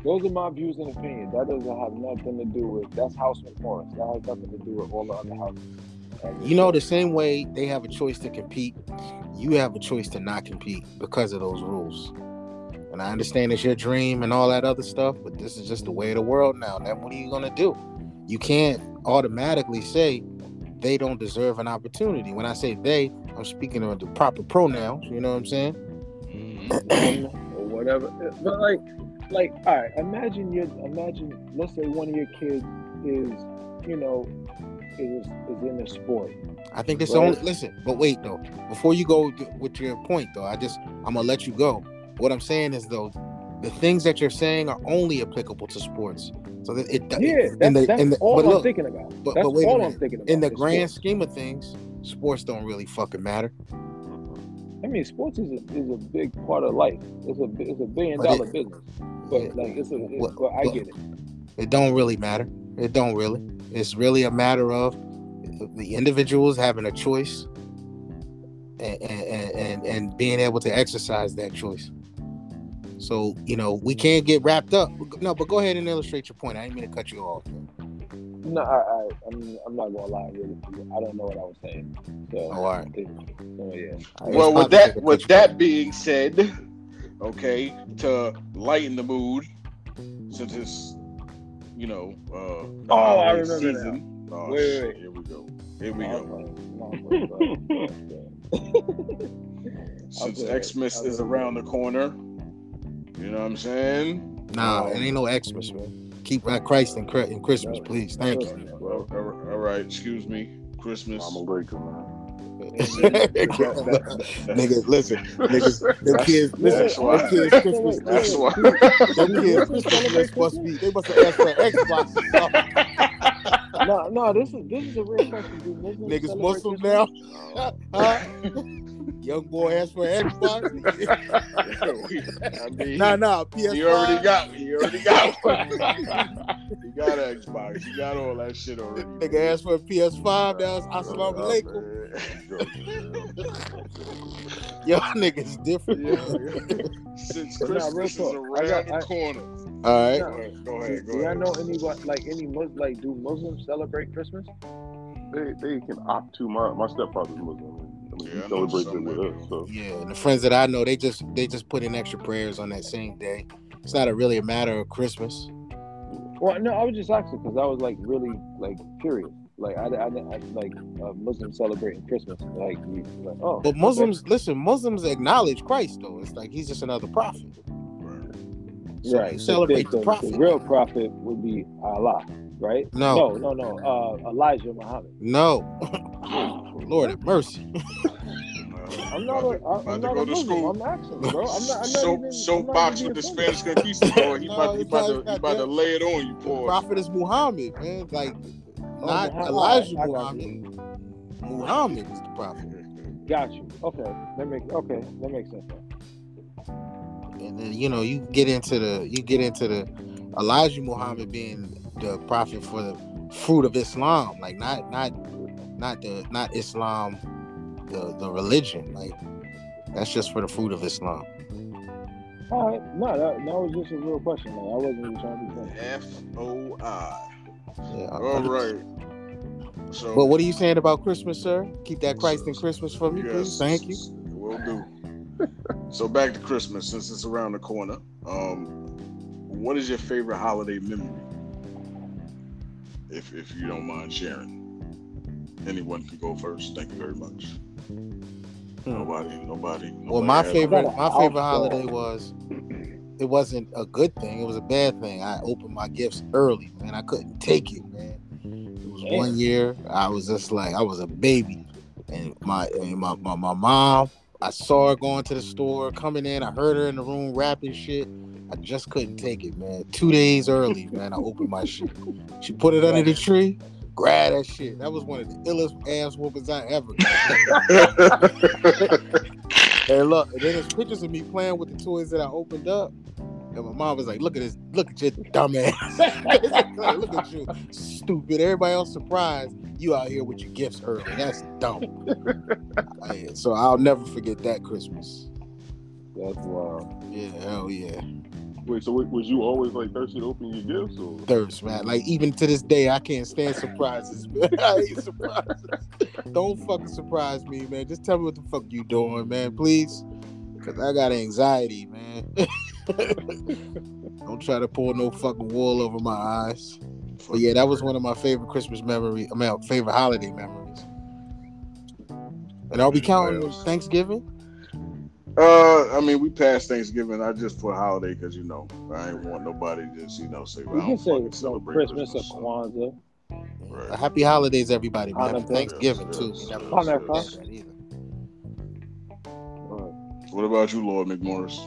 Those are my views and opinions. That doesn't have nothing to do with that's House McMorris. That has nothing to do with all the other houses. You know, the same way they have a choice to compete, you have a choice to not compete because of those rules. And I understand it's your dream and all that other stuff, but this is just the way of the world now. Then what are you gonna do? You can't automatically say they don't deserve an opportunity. When I say they, I'm speaking of the proper pronouns. You know what I'm saying? Mhm. or whatever. But like, like, all right. Imagine your, imagine. Let's say one of your kids is, you know, is is in a sport. I think it's Right. only listen, but wait though. Before you go with your point though, I just I'm gonna let you go. What I'm saying is though, the things that you're saying are only applicable to sports. So that it Yeah, that's, the, that's the, all I'm thinking about. but- that's but wait all. I'm thinking about. in the grand sports. scheme of things, sports don't really fucking matter. I mean, sports is a, is a big part of life. It's a it's a billion dollar business. But Yeah, like, it's a. It's, Well, but I get it. It don't really matter. It don't really. It's really a matter of the individuals having a choice and and, and, and being able to exercise that choice. So, you know, we can't get wrapped up. No, but go ahead and illustrate your point. I didn't mean to cut you off. No, I, I I'm, I'm not gonna lie. Really, I don't know what I was saying. So, Oh, all right. so oh, yeah. Well, with that with that being said, okay, to lighten the mood, since it's you know uh Oh, I remember now. season. Oh, Wait, shit, wait. Here we go. Here we No, go. Since Xmas is around the corner, you know what I'm saying? Nah, Um, it ain't no Xmas, man. Keep that Christ in, Christmas, please. Thank you. Well, all right, all right, excuse me. Christmas. I'm Laker, man. Niggas, listen, niggas, them kids, listen, That's why. them kids Christmas, That's why. them kids Christmas must be, they must have asked for Xbox or something. no, no, this is this is a real question. Do Muslims Niggas celebrate Muslim now. Huh? Young boy asked for an Xbox. I mean, nah, nah, PS5. he already got He already got one. he got an Xbox. He got all that shit already. Nigga asked for a PS5. That was assalamu alaikum. Y'all niggas different. Yeah. Since Christmas is real I around got- the I- corner. All right. Go ahead. Go ahead. Go Do y'all know anyone like any Muslim like do Muslims celebrate Christmas? They they can opt to. My my stepfather's Muslim. I mean, Yeah, he I celebrates it with us. So Yeah, and the friends that I know, they just they just put in extra prayers on that same day. It's not a really a matter of Christmas. Well, no, I was just asking because I was like really like curious. Like I, I, I like uh, Muslims celebrating Christmas. Like, you, like oh, But Muslims, listen, Muslims acknowledge Christ though. It's like he's just another prophet. Right. So right. you celebrate the, the prophet. The real prophet would be Allah, right? No. no, no, no. Uh, Elijah Muhammad. No, Lord have mercy. I'm not a, About to- I'm about to not go a to Muslim. school. I'm asking, bro. I'm not. I'm not Soap, even. soapbox I'm not with the even being Spanish conquistador. He No, about, he it's about, not- to, it's he not about to that. lay it on you, The pause. prophet is Muhammad, man. Like Oh, not Muhammad. Elijah Alright, I got you. Muhammad. Muhammad is the prophet. Got you. Okay, that makes okay. That makes sense. And then you know you get into the you get into the Elijah Muhammad being the prophet for the fruit of Islam, like not not not the not Islam, the the religion. Like that's just for the fruit of Islam. All right. No, that, that was just a real question. Like, I wasn't even trying to be funny. F O I. Yeah. All right. So, But what are you saying about Christmas, sir? Keep that Christ in Christmas for me, please. Thank you. Will do. so back to Christmas, since it's around the corner. Um, what is your favorite holiday memory? If if you don't mind sharing. Anyone can go first. Thank you very much. Nobody, nobody. Hmm. Well, my favorite got my favorite holiday was it wasn't a good thing. It was a bad thing. I opened my gifts early, man. I couldn't take it, man. It was Damn. one year. I was just like I was a baby. and my and my, my my mom. I saw her going to the store, coming in. I heard her in the room rapping shit. I just couldn't take it, man. Two days early, man. I opened my shit. She put it under the tree. Grab that shit. That was one of the illest ass whoopings I ever got. and look, and then there's pictures of me playing with the toys that I opened up. And my mom was like, "Look at this! Look at your dumb ass! Like, look at you, stupid! Everybody else surprised you out here with your gifts early. That's dumb." So I'll never forget that Christmas. That's wild. Yeah, hell yeah, Wait, so wa- was you always like thirsty to open your gifts, or thirst, man. Like even to this day, I can't stand surprises. Man. I hate surprises. Don't fucking surprise me, man. Just tell me what the fuck you doing, man, please. Cause I got anxiety, man. Don't try to pull no fucking wool over my eyes. But yeah, that was one of my favorite Christmas memories. I mean, favorite holiday memories. And are we counting? Thanksgiving? Uh, I mean, we passed Thanksgiving. I just put holiday because you know I ain't want nobody to just you know say well, We I can don't say fucking it's celebrate Christmas, Christmas. or Kwanzaa. Right. Happy holidays, everybody. Man. Hanukkah. Happy Thanksgiving Yes, too. yes, We never yes, forget yes. that either. Uh, What about you, Lord McMorris?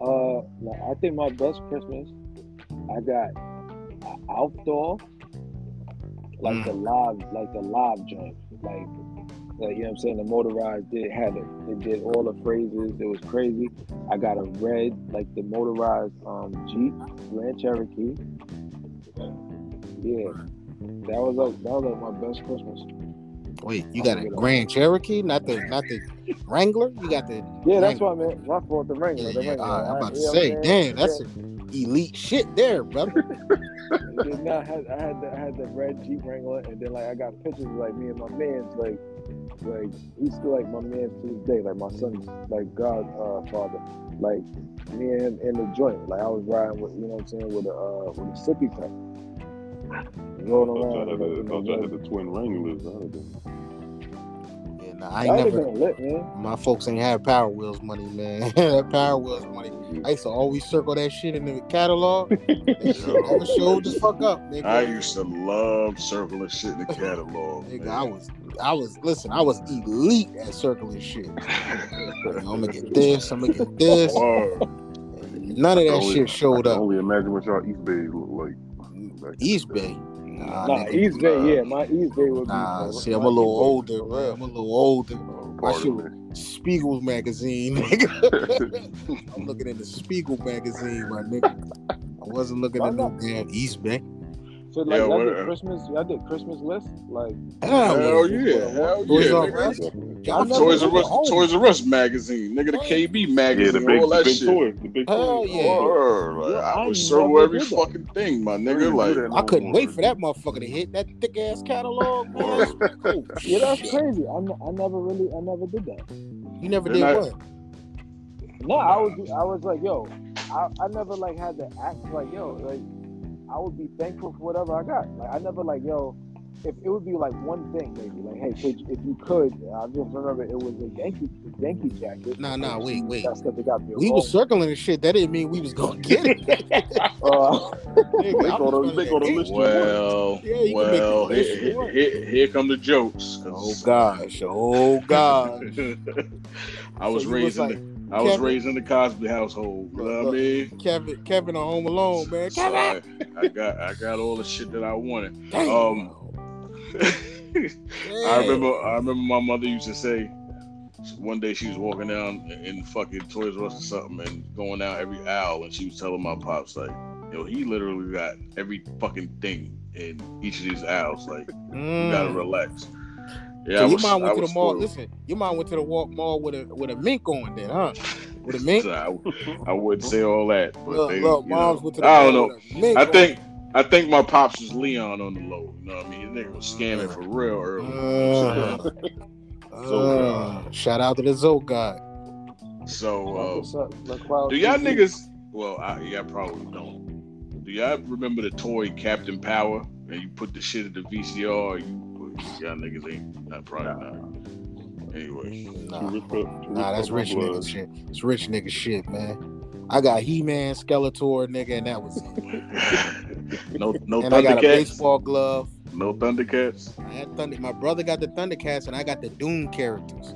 Uh, like, I think my best Christmas, I got an outdoor, like the live, like the live joint, like, like you know what I'm saying. The motorized did had it. It did all the phrases. It was crazy. I got a red, like the motorized um Jeep Grand Cherokee. Yeah, that was like that was like my best Christmas. Wait, you got a Grand Cherokee, not the not the Wrangler. You got the Yeah, that's Wrangler. what I meant. My fault. The Wrangler. Yeah, the yeah. Wrangler. Uh, I'm I- about to say, damn, that's elite shit there, brother. And then I had I had the, I had the red Jeep Wrangler, and then like I got pictures of like me and my man's like like he's still like my man to this day, like my son's like God uh, father, like me and him in the joint. Like I was riding with you know what I'm saying with a uh, with a sippy cup, I rolling thought around. y'all had like, the, in thought the y'all had the twin Wranglers. That would've been- Yeah, nah, I ain't never. been lit, man. My folks ain't had Power Wheels money, man. that Power Wheels money. I used to always circle that shit in the catalog. That shit never showed the fuck up, nigga. I used to love circling shit in the catalog. Nigga, man. I was, I was. Listen, I was elite at circling shit. I'm gonna get this. I'm gonna get this. None of I that only- shit I showed can up. only imagine what y'all Eastbay look like. back in the East. Bay. Nah, Nah. Eastbay, uh, yeah, my Eastbay would be. Nah, see, I'm a little East older, for man. real. I'm a little older. Oh, My pardon shit, me. Spiegel magazine, nigga. I'm looking at the Spiegel magazine, my nigga. I wasn't looking Why at no damn Eastbay. So like Yeah, y'all did uh, Christmas, y'all did Christmas list, like Hell, Hell yeah. yeah, hell Toys yeah, R nigga. Us. Definitely. Y'all I never Toys R Us. Toys R Us magazine, nigga, the KB Yeah, magazine, the big, all the that big shit. toys, the big Hell toys. yeah. Word, like, Yeah, I I would circle every did that. fucking thing, my nigga. Like, I couldn't wait for that motherfucker to hit that thick ass catalog, man. Oh, yeah, that's crazy. I, n- I never really, I never did that. You never And did I- what? No, I was, I was like, yo, I, I never like had to act like, yo, like I would be thankful for whatever I got. Like I never like, yo, if it would be like one thing, maybe like, hey, could if you could, I just remember it was a Yankee, a Yankee jacket. Nah, nah, wait, wait. That's because they got me. We was circling the shit. That didn't mean we was gonna get it. Uh, Nigga, They I'm gonna- just they gonna gonna list well, Yeah, you can make well, here, if you want. here, here come the jokes. Oh gosh, oh gosh. I was So you I was raised in the Cosby household. You know what I mean? Kevin, Kevin on Home Alone, man. So Kevin. I, I got, I got all the shit that I wanted. Damn. Um, I remember, I remember my mother used to say. One day she was walking down in fucking Toys R Us or something and going down every aisle, and she was telling my pops like, "Yo, he literally got every fucking thing in each of these aisles. Like, you gotta Mm. relax." So Yeah, I your mom I went to the mall. spoiled. Listen, your mom went to the walk mall with a with a mink on then, huh? With a mink. So I, I wouldn't say all that, but Look, they, look, moms know, went to the I don't know. with a mink I on. think I think my pops was Leon on the low. You know what I mean? His nigga was scamming for real early. Uh, So, uh, shout out to the Zoe guy. So, uh, do y'all niggas? Well, I, y'all probably don't. Do y'all remember the toy Captain Power? And you put the shit in the VCR. You, y'all niggas ain't not probably not. Anyway, Nah, Too rich nah, that's rich nigga shit. It's rich nigga shit, man. I got He Man, Skeletor, nigga, and that was it. no, no and I got a baseball glove. No Thundercats. I had Thunder. My brother got the Thundercats, and I got the Doom characters.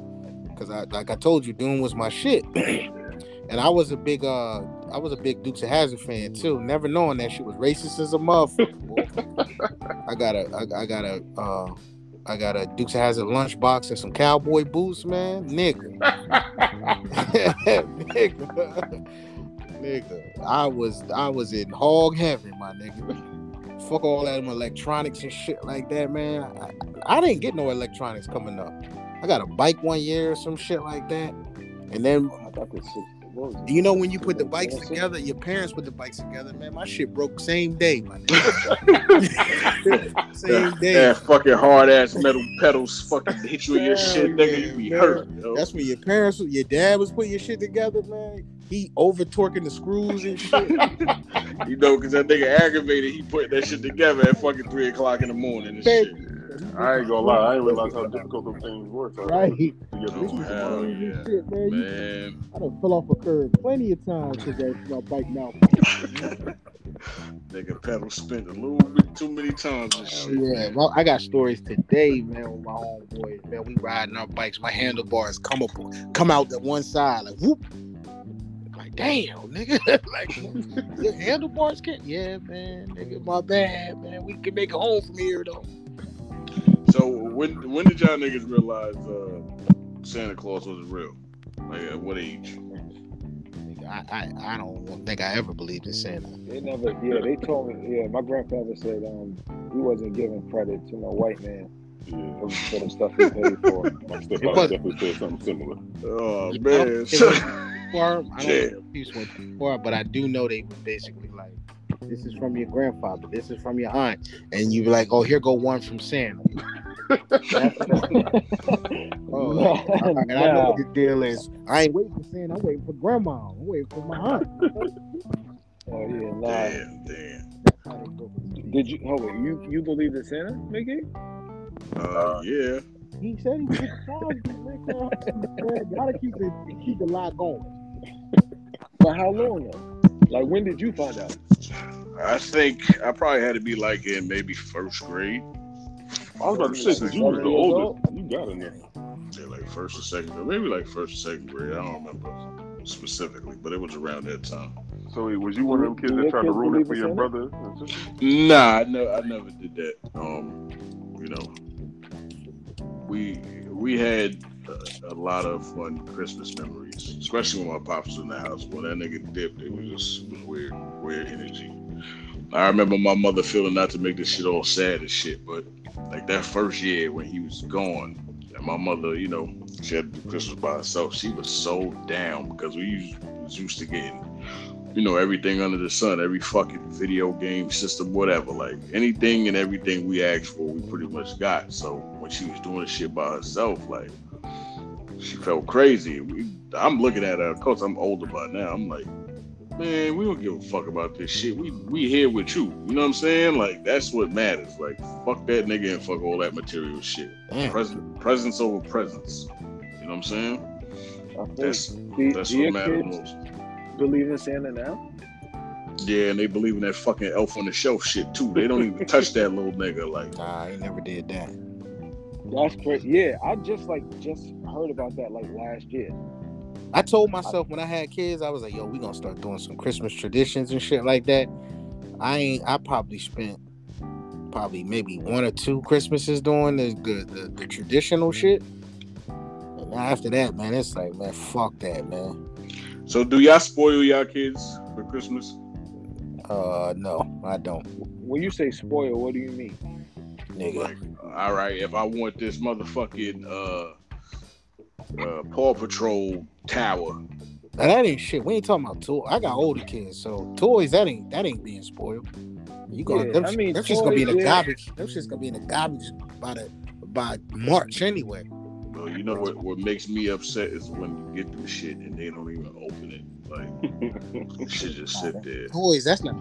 Cause I, like I told you, Doom was my shit. and I was a big, uh, I was a big Dukes of Hazzard fan too. Never knowing that shit was racist as a motherfucker. I got a, I, I got a, uh, I got a Dukes of Hazzard lunchbox and some cowboy boots, man. Nigga, nigga, nigga. I was, I was in hog heaven, my nigga. Fuck all that electronics and shit like that, man. I, I didn't get no electronics coming up. I got a bike one year or some shit like that. And then I got this shit. what was it? you know when you put the bikes Dancing? together, your parents put the bikes together, man. My shit broke same day, my nigga. same day. That fucking hard ass metal pedals fucking hit you in your shit, nigga. You be Man, hurt. Yo. That's when your parents, your dad was putting your shit together, man. He over torquing the screws and shit. You know, because that nigga aggravated, he put that shit together at fucking 3 o'clock in the morning and Man, shit. I ain't gonna lie, I didn't realize how difficult those things were. So Right. To get Oh, hell yeah. Shit, man. You- I done fell off a curb plenty of times because my bike now. Nigga pedal spent a little bit too many times and shit. Yeah, well, I got stories today, man, with my homeboys. Man, we riding our bikes. My handlebars come up, come out the one side, like whoop. Like damn, nigga, like your handlebars can't. Yeah, man, nigga, my bad, man. We can make it home from here though. So when when did y'all niggas realize uh, Santa Claus was real? Like at what age? I, I, I don't think I ever believed in Santa. They never, yeah, they told me, yeah, my grandfather said um he wasn't giving credit to no white man Yeah. for, for the stuff he paid for. My It stepfather was- definitely said something similar. Oh Yeah, man. it was- Or, I don't Yeah. know if peace went too far, but I do know they were basically like, "This is from your grandfather. This is from your aunt," and you be like, "Oh, here go one from Santa." Oh, Nah, and I know what the deal is. I ain't waiting for Santa. I'm waiting for grandma. I'm waiting for my aunt. Oh yeah, nah. damn, damn. Did you? Hold on, you you believe in Santa, Mickey? Uh, yeah. He said he was man. Gotta keep the keep the lie going. For how long though? Like when did you find out? I think I probably had to be like in maybe first grade. I was about to say, since you was the oldest, you got in there. Yeah, like first or second, or maybe like first or second grade. I don't remember specifically, but it was around that time. So was you one of them kids that tried to kids ruin it for your brother and? Nah, I never, I never did that. Um, you know, we we had a, a lot of fun Christmas memories, especially when my pops was in the house. When that nigga dipped, it was just it was weird, weird energy. I remember my mother feeling not to make this shit all sad and shit, but like that first year when he was gone, and my mother, you know, she had Christmas by herself. She was so down because we used, was used to getting you know, everything under the sun, every fucking video game system, whatever. Like anything and everything we asked for, we pretty much got. So when she was doing shit by herself, like she felt crazy. We, I'm looking at her, of course I'm older by now. I'm like, man, we don't give a fuck about this shit. We we here with you. You know what I'm saying? Like that's what matters. Like fuck that nigga and fuck all that material shit. Damn. Present presence over presence. You know what I'm saying? That's do, that's do what matters most. believe in Santa now? Yeah, and they believe in that fucking elf on the shelf shit too. They don't even touch that little nigga. Like, Nah, I never did that. That's crazy. Yeah, I just like just heard about that like last year. I told myself when I had kids, I was like, "Yo, we gonna start doing some Christmas traditions and shit like that." I ain't. I probably spent probably maybe one or two Christmases doing the the, the, the traditional shit. And after that, man, it's like, man, fuck that, man. so do y'all spoil y'all kids for Christmas? Uh, no, I don't, When you say spoil, what do you mean? Nigga. Like, all right, if I want this motherfucking uh, uh, Paw Patrol tower, Now, that ain't shit. We ain't talking about toys. I got older kids, so toys that ain't that ain't being spoiled. You gonna Yeah, them, I mean, them shit's gonna be in the yeah. garbage. Them shit's gonna be in the garbage by the by March anyway. well, you know what? What makes me upset is when you get them shit and they don't even open it. Like, it should just sit there. Toys, that's not.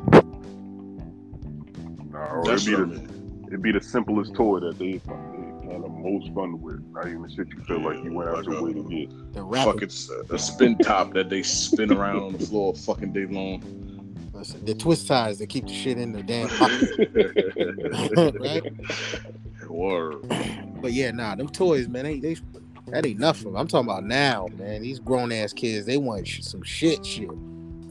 No, That's it'd be, the, mean. It'd be the simplest toy that they, they had the most fun with. Not even shit you feel like you went out your way to get. The rapper. Fucking s- a spin top that they spin around on the floor fucking day long. Listen, the twist ties that keep the shit in the damn pocket, right? Word. But yeah, nah, them toys, man, they, they that ain't nothing. I'm talking about now, man. These grown ass kids, they want sh- some shit, shit.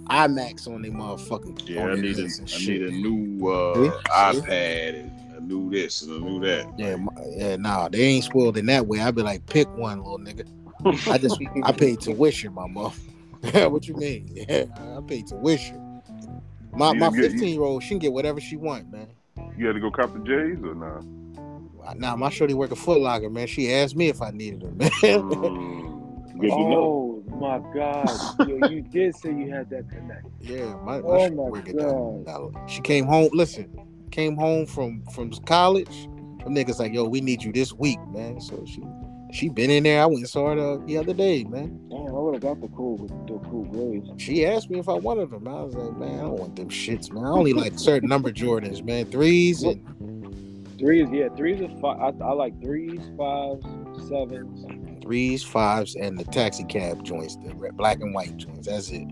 IMAX on their motherfucking. Yeah, I need a, and I shit. need a new uh, See? See? iPad and a new this and a new that. Yeah, my, yeah, nah, they ain't spoiled in that way. I'd be like, pick one, little nigga. I just, I paid tuition, my mom. what you mean? Yeah, I paid tuition. My You my 15 year old, she can get whatever she want, man. You had to go cop the J's or not? Now my shorty work a Foot Locker, man. She asked me if I needed them, man. Mm, good know. Oh my God! Yo, you did say you had that connect. yeah, my, my Oh my God. She came home. Listen, came home from from college. Them niggas like, yo, we need you this week, man. So she she been in there. I went and saw her the, the other day, man. Damn, I would have got the cool the cool grades. She asked me if I wanted them. I was like, man, I don't want them shits, man. I only like certain number Jordans, man. Threes and Threes, yeah, threes are five. I, I like threes, fives, sevens. threes, fives, and the taxi cab joints, the red, black and white joints. That's it.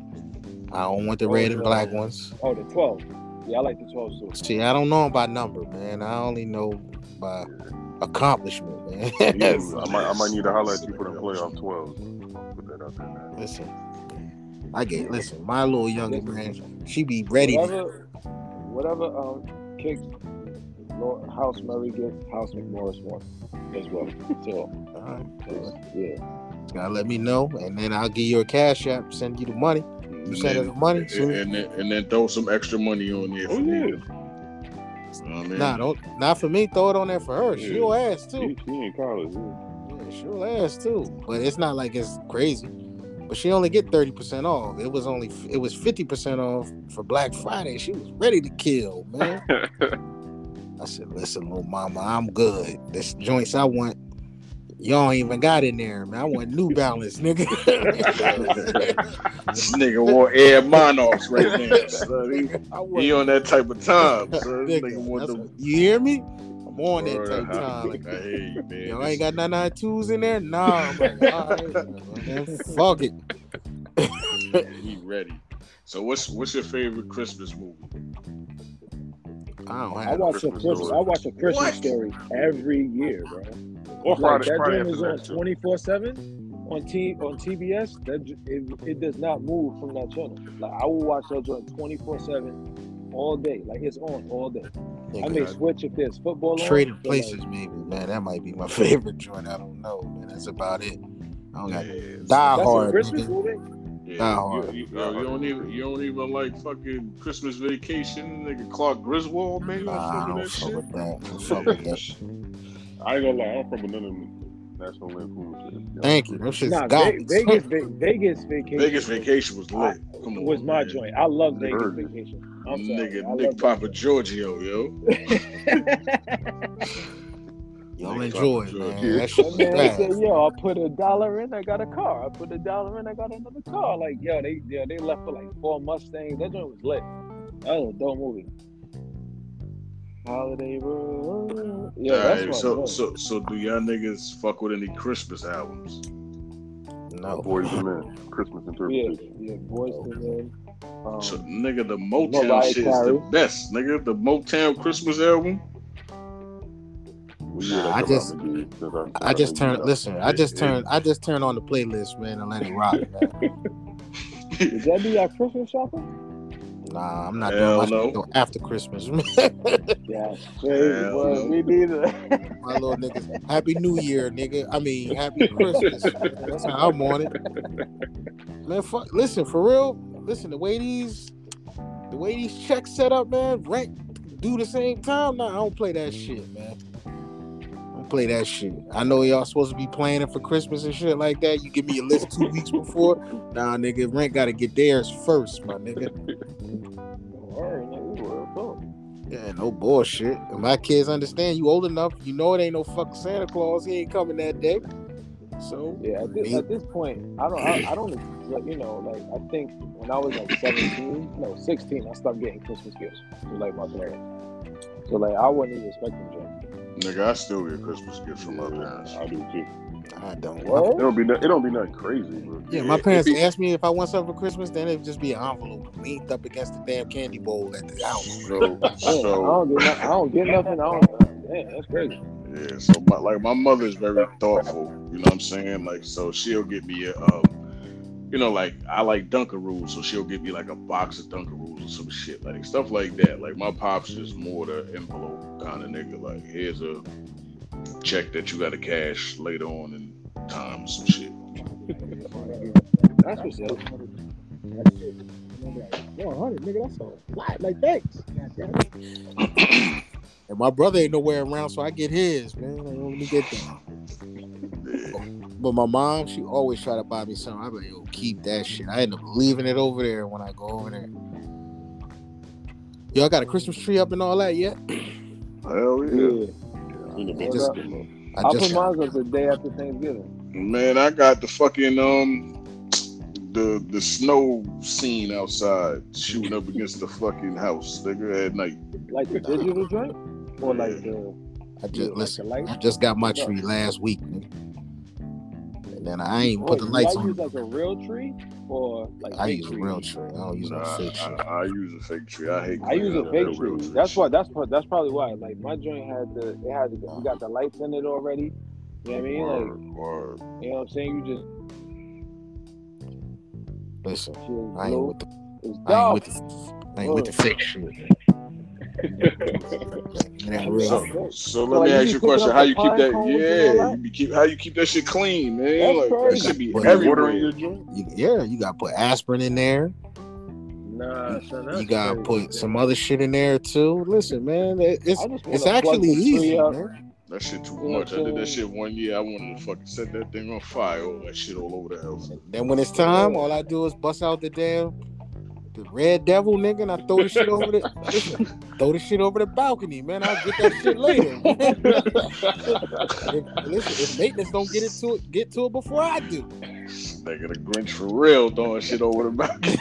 I don't want the Oh, red and black ones. Oh, the twelve. Yeah, I like the twelve too. See, I don't know by number, man. I only know by accomplishment, man. Yeah, I might, I might need to holler at you for the playoff 12. Put that out there now. listen, I get listen. My little younger man, she be ready. Whatever, whatever. Um, kicks. House Murray gets House McMorris one as well. So All right, yeah, just gotta let me know, and then I'll give you a cash app, send you the money. You And send her then, the money. and, soon- and then and then throw some extra money on there. Oh, yeah. You know I mean? Nah, don't not for me. Throw it on there for her. Yeah. She'll ask too. She, she in college. Yeah. Yeah, she'll ask too. But it's not like it's crazy. But she only get thirty percent off. It was only it was fifty percent off for Black Friday. She was ready to kill, man. I said, listen, little mama, I'm good. This joints I want, y'all ain't even got in there, man. I want New Balance, nigga. This nigga wore Air Monarchs right now. son. He, he on that type of time. Son. Nigga, nigga want that's the you hear me? I'm on that type of time. Like, I hear you, man. Yo, I ain't got nine nine twos in there. Nah, I'm like, all right, man, fuck it. he ready. So what's what's your favorite Christmas movie? I don't I watch a Christmas Christmas. story. I watch a Christmas What? story every year, bro. Or Like Friday, that Friday joint is on twenty four seven on T on TBS. That it, it does not move from that channel. Like I will watch that joint twenty four seven all day. Like it's on all day. I may switch if there's football. Trading but, like, places, maybe, man. That might be my favorite joint. I don't know, man. That's about it. I don't got Yeah, Die That's a Hard. Christmas movie. yeah. Die Hard. You, you, you don't even you don't even like fucking Christmas Vacation, nigga Clark Griswold, man. Nah, I don't fuck with that. I don't fuck with that. I ain't gonna lie, I'm from none of them National Lampoon shit. Thank you. Them shit's Nah, Ve- Vegas, Ve- Vegas vacation. Vegas Vacation was lit. Come on, was my man. joint. I love Vegas Heard vacation. I'm. Nigga, I Nick love Papa Giorgio, yo. Y'all enjoy it, man. That shit man said, "Yo, I put a dollar in, I got a car. I put a dollar in, I got another car." Like, yo, they, yo, they left for like four Mustangs. That joint was lit. That was a dope movie. Holiday Road. Yeah, All that's right, so so so do y'all niggas fuck with any Christmas albums? No. Boys and Men, Christmas yeah, interpretation. yeah, Boyz II Men. Um, So, nigga, the Motown Mariah shit is the best, nigga. The Motown Christmas album. Nah, I just- out in the- since I just since turned. Listen, I just turned. I just turned on the playlist, man, and let it rock. Man. Did that be our Christmas shopping? Nah, I'm not Hell doing my no. shit after Christmas. Yeah, crazy, boy. no. We neither. my little niggas. Happy New Year, nigga. I mean, Happy Christmas. That's how I'm on it. Man, fuck. Listen, for real. Listen, the way these, the way these checks set up, man. Rent do the same time. Nah, I don't play that shit, man. Play that shit. I know y'all supposed to be planning for Christmas and shit like that. You give me a list two weeks before. Nah, nigga, rent got to get theirs first, my nigga. Word, nigga, we were cool. Yeah, no bullshit. And my kids understand you old enough. You know it ain't no fucking Santa Claus. He ain't coming that day. So Yeah, at this, at this point, I don't, I, I don't, you know, like I think when I was like 17, no, 16, I stopped getting Christmas gifts to like my parents. So like I wasn't even expecting them. Nigga, I still get Christmas gifts from my parents. I do too. I don't. It don't be it don't be nothing crazy, but Yeah, my parents it be- asked me if I want something for Christmas, then it'd just be an envelope leaned up against the damn candy bowl at the house. So, Man, I don't get. No, I don't get nothing. I don't. Man, that's crazy. yeah, so my, like my mother is very thoughtful. You know what I'm saying? Like, so she'll get me a, um, you know, like I like Dunkaroos, so she'll give me like a box of Dunkaroos or some shit, like stuff like that. Like my pops is more the envelope kind of nigga. Like, here's a check that you got to cash later on in time, or some shit. That's what's up. That's it. One hundred, nigga, that's a lot. Like thanks. And my brother ain't nowhere around, so I get his, man. Like, let me get that. Yeah. But my mom, she always try to buy me something. I'm like, yo, keep that shit. I end up leaving it over there when I go over there. Y'all got a Christmas tree up and all that yet? Hell yeah. Yeah. you I just- I I just put mine up the day after Thanksgiving. Man, I got the fucking um the the snow scene outside shooting up against the fucking house, nigga, at night. Like the digital joint, or like the. I just Yeah, listen. the? I just got my tree last week, nigga. And then I ain't put the lights y'all on. use like a real tree or like I fake use a real tree. I don't use no Nah, fake I, shit. I use a fake tree. I hate. I use a fake that real tree. That's shit. why. That's pro- that's probably why. Like my joint had the it had the, we got the lights in it already. You know what I mean? Like Word, word. you know what I'm saying? You just Listen, I ain't blue. with the, It's I ain't with the, I ain't with the fake shit. That So, so let like, me ask you a question. How the you keep that? cones and all Yeah, that? you keep. How you keep that shit clean, man? That's like that should be Well, Water in your joint? You, yeah, you got to put aspirin in there. Nah, son, that's you got to crazy, put man. some other shit in there too. Listen, man, it's I just wanna it's actually easy, man. That shit too much. I did that shit one year. I wanted to fucking set that thing on fire. All that shit all over the house. Then when it's time, all I do is bust out the damn the red devil nigga and I throw the shit over the throw the shit over the balcony, man. I'll get that shit later. if, listen, if maintenance don't get it to it, get to it before I do. Nigga, the Grinch for real throwing shit over the balcony.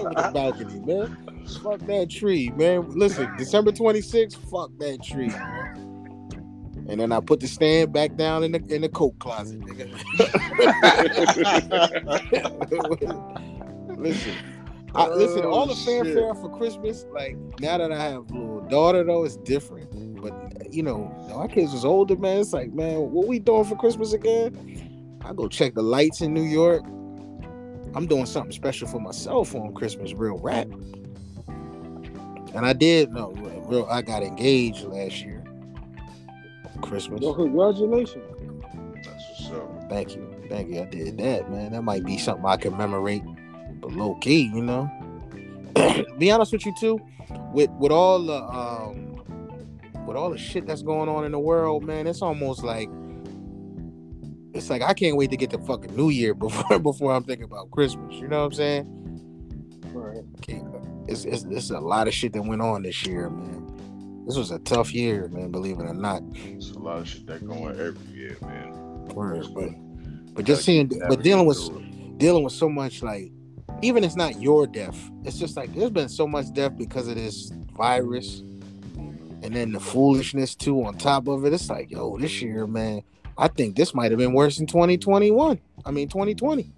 over the balcony, man. Fuck that tree, man. Listen, December 26th, fuck that tree. man. And then I put the stand back down in the in the coat closet, nigga. listen, I, oh, listen. All the Oh, fanfare for Christmas, like now that I have a little daughter, though, it's different. But you know, when my kids was older, man. It's like, man, what we doing for Christmas again? I go check the lights in New York. I'm doing something special for myself on Christmas, real rap. And I did no real. I got engaged last year. Christmas. Well, congratulations. That's what's up. Thank you, thank you. I did that, man. That might be something I commemorate, but low key, you know. be honest with you too, with with all the um, with all the shit that's going on in the world, man. It's almost like it's like I can't wait to get to fucking New Year before before I'm thinking about Christmas. You know what I'm saying? Right. Okay, It's, it's it's a lot of shit that went on this year, man. This was a tough year, man. Believe it or not. It's a lot of shit that going on every year, man. Word, but but just seeing, but dealing with dealing with so much like even it's not your death it's just like there's been so much death because of this virus and then the foolishness too on top of it. It's like yo this year man i think this might have been worse than 2021 i mean 2020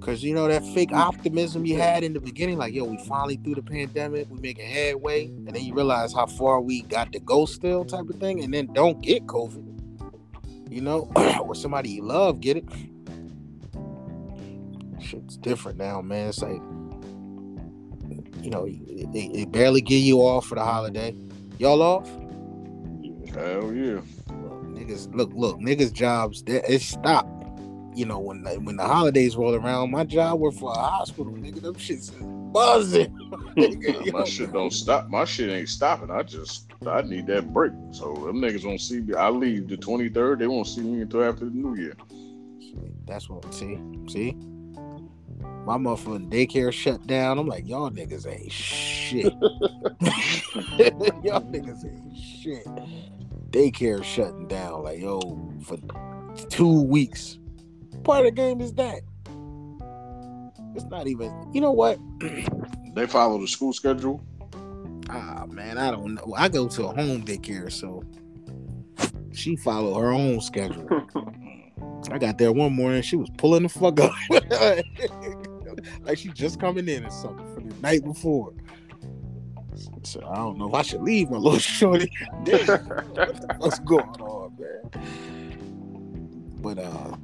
because you know that fake optimism you had in the beginning like yo we finally through the pandemic we making headway and then you realize how far we got to go still type of thing and then don't get covid. You know or somebody you love get it shit's different now, man. It's like, you know, they, they barely give you off for the holiday. Y'all off? Hell yeah. Look, niggas, look, look, niggas' jobs, they- it stopped. You know, when the, when the holidays roll around, my job work for a hospital, nigga. Them shits is buzzing. Nigga. My shit don't stop. My shit ain't stopping. I just I need that break. So them niggas won't see me. I leave the 23rd. They won't see me until after the New Year. That's what see, see. My motherfucking daycare shut down. I'm like, y'all niggas ain't shit. y'all niggas ain't shit. Daycare shutting down, like yo, for two weeks. Part of the game is that. It's not even. You know what? They follow the school schedule. Ah man, I don't know. I go to a home daycare, so She followed her own schedule. I got there one morning. She was pulling the fuck up, like she just coming in or something from the night before. So I don't know if I should leave my little shorty. Damn, what the going on, man? But uh,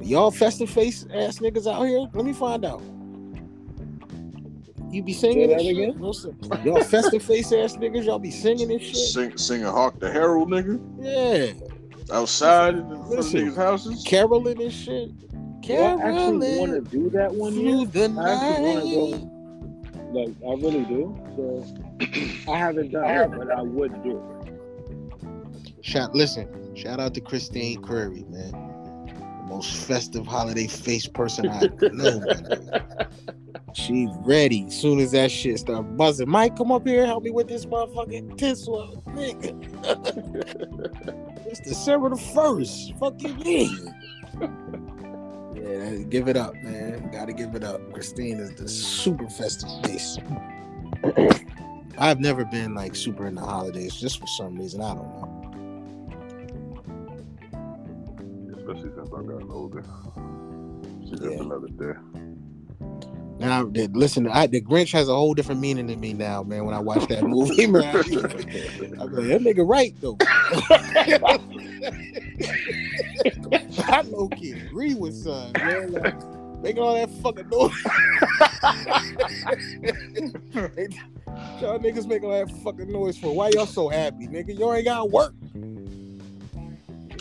y'all festive face ass niggas out here. Let me find out. You be singing this that shit? again? Listen, Y'all festive face ass niggas. Y'all be singing this shit. Sing, singing Hark the Herald, nigga, Yeah, outside in the front of Listen. niggas' houses. caroling and shit. Do I actually want to do that one year. the I actually want night. to go. Like I really do. So I haven't done it, but I would do it. Shout, listen, shout out to Christine Curry, man. Most festive holiday face person I know. She ready. Soon as that shit start buzzing, Mike, come up here, help me with this motherfucking tinsel, nigga. it's December the first. Fuck you? Yeah, give it up, man. Gotta give it up. Christine is the super festive face. I've never been like super in the holidays, just for some reason. I don't know. Especially since I got older. It's just Yeah. another day. Now, listen, I, the Grinch has a whole different meaning to me now, man. When I watch that movie, man, I'm like, that nigga right though. I low key agree with son, man. Like, making all that fucking noise. y'all niggas making all that fucking noise for why y'all so happy, nigga? Y'all ain't got work.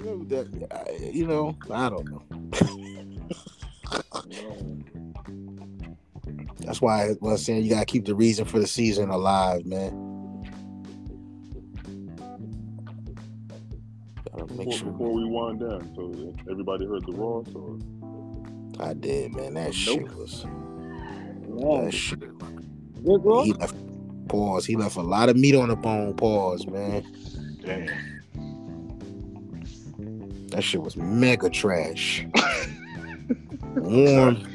You know, that, I- you know, I don't know. That's why I was saying you gotta keep the reason for the season alive, man. Gotta make Before, sure before we wind down, so everybody heard the Ross or I did, man. That shit was Yeah. that shit. Good girl. He left pause. He left a lot of meat on the bone. Pause, man. Damn. That shit was mega trash. Warm.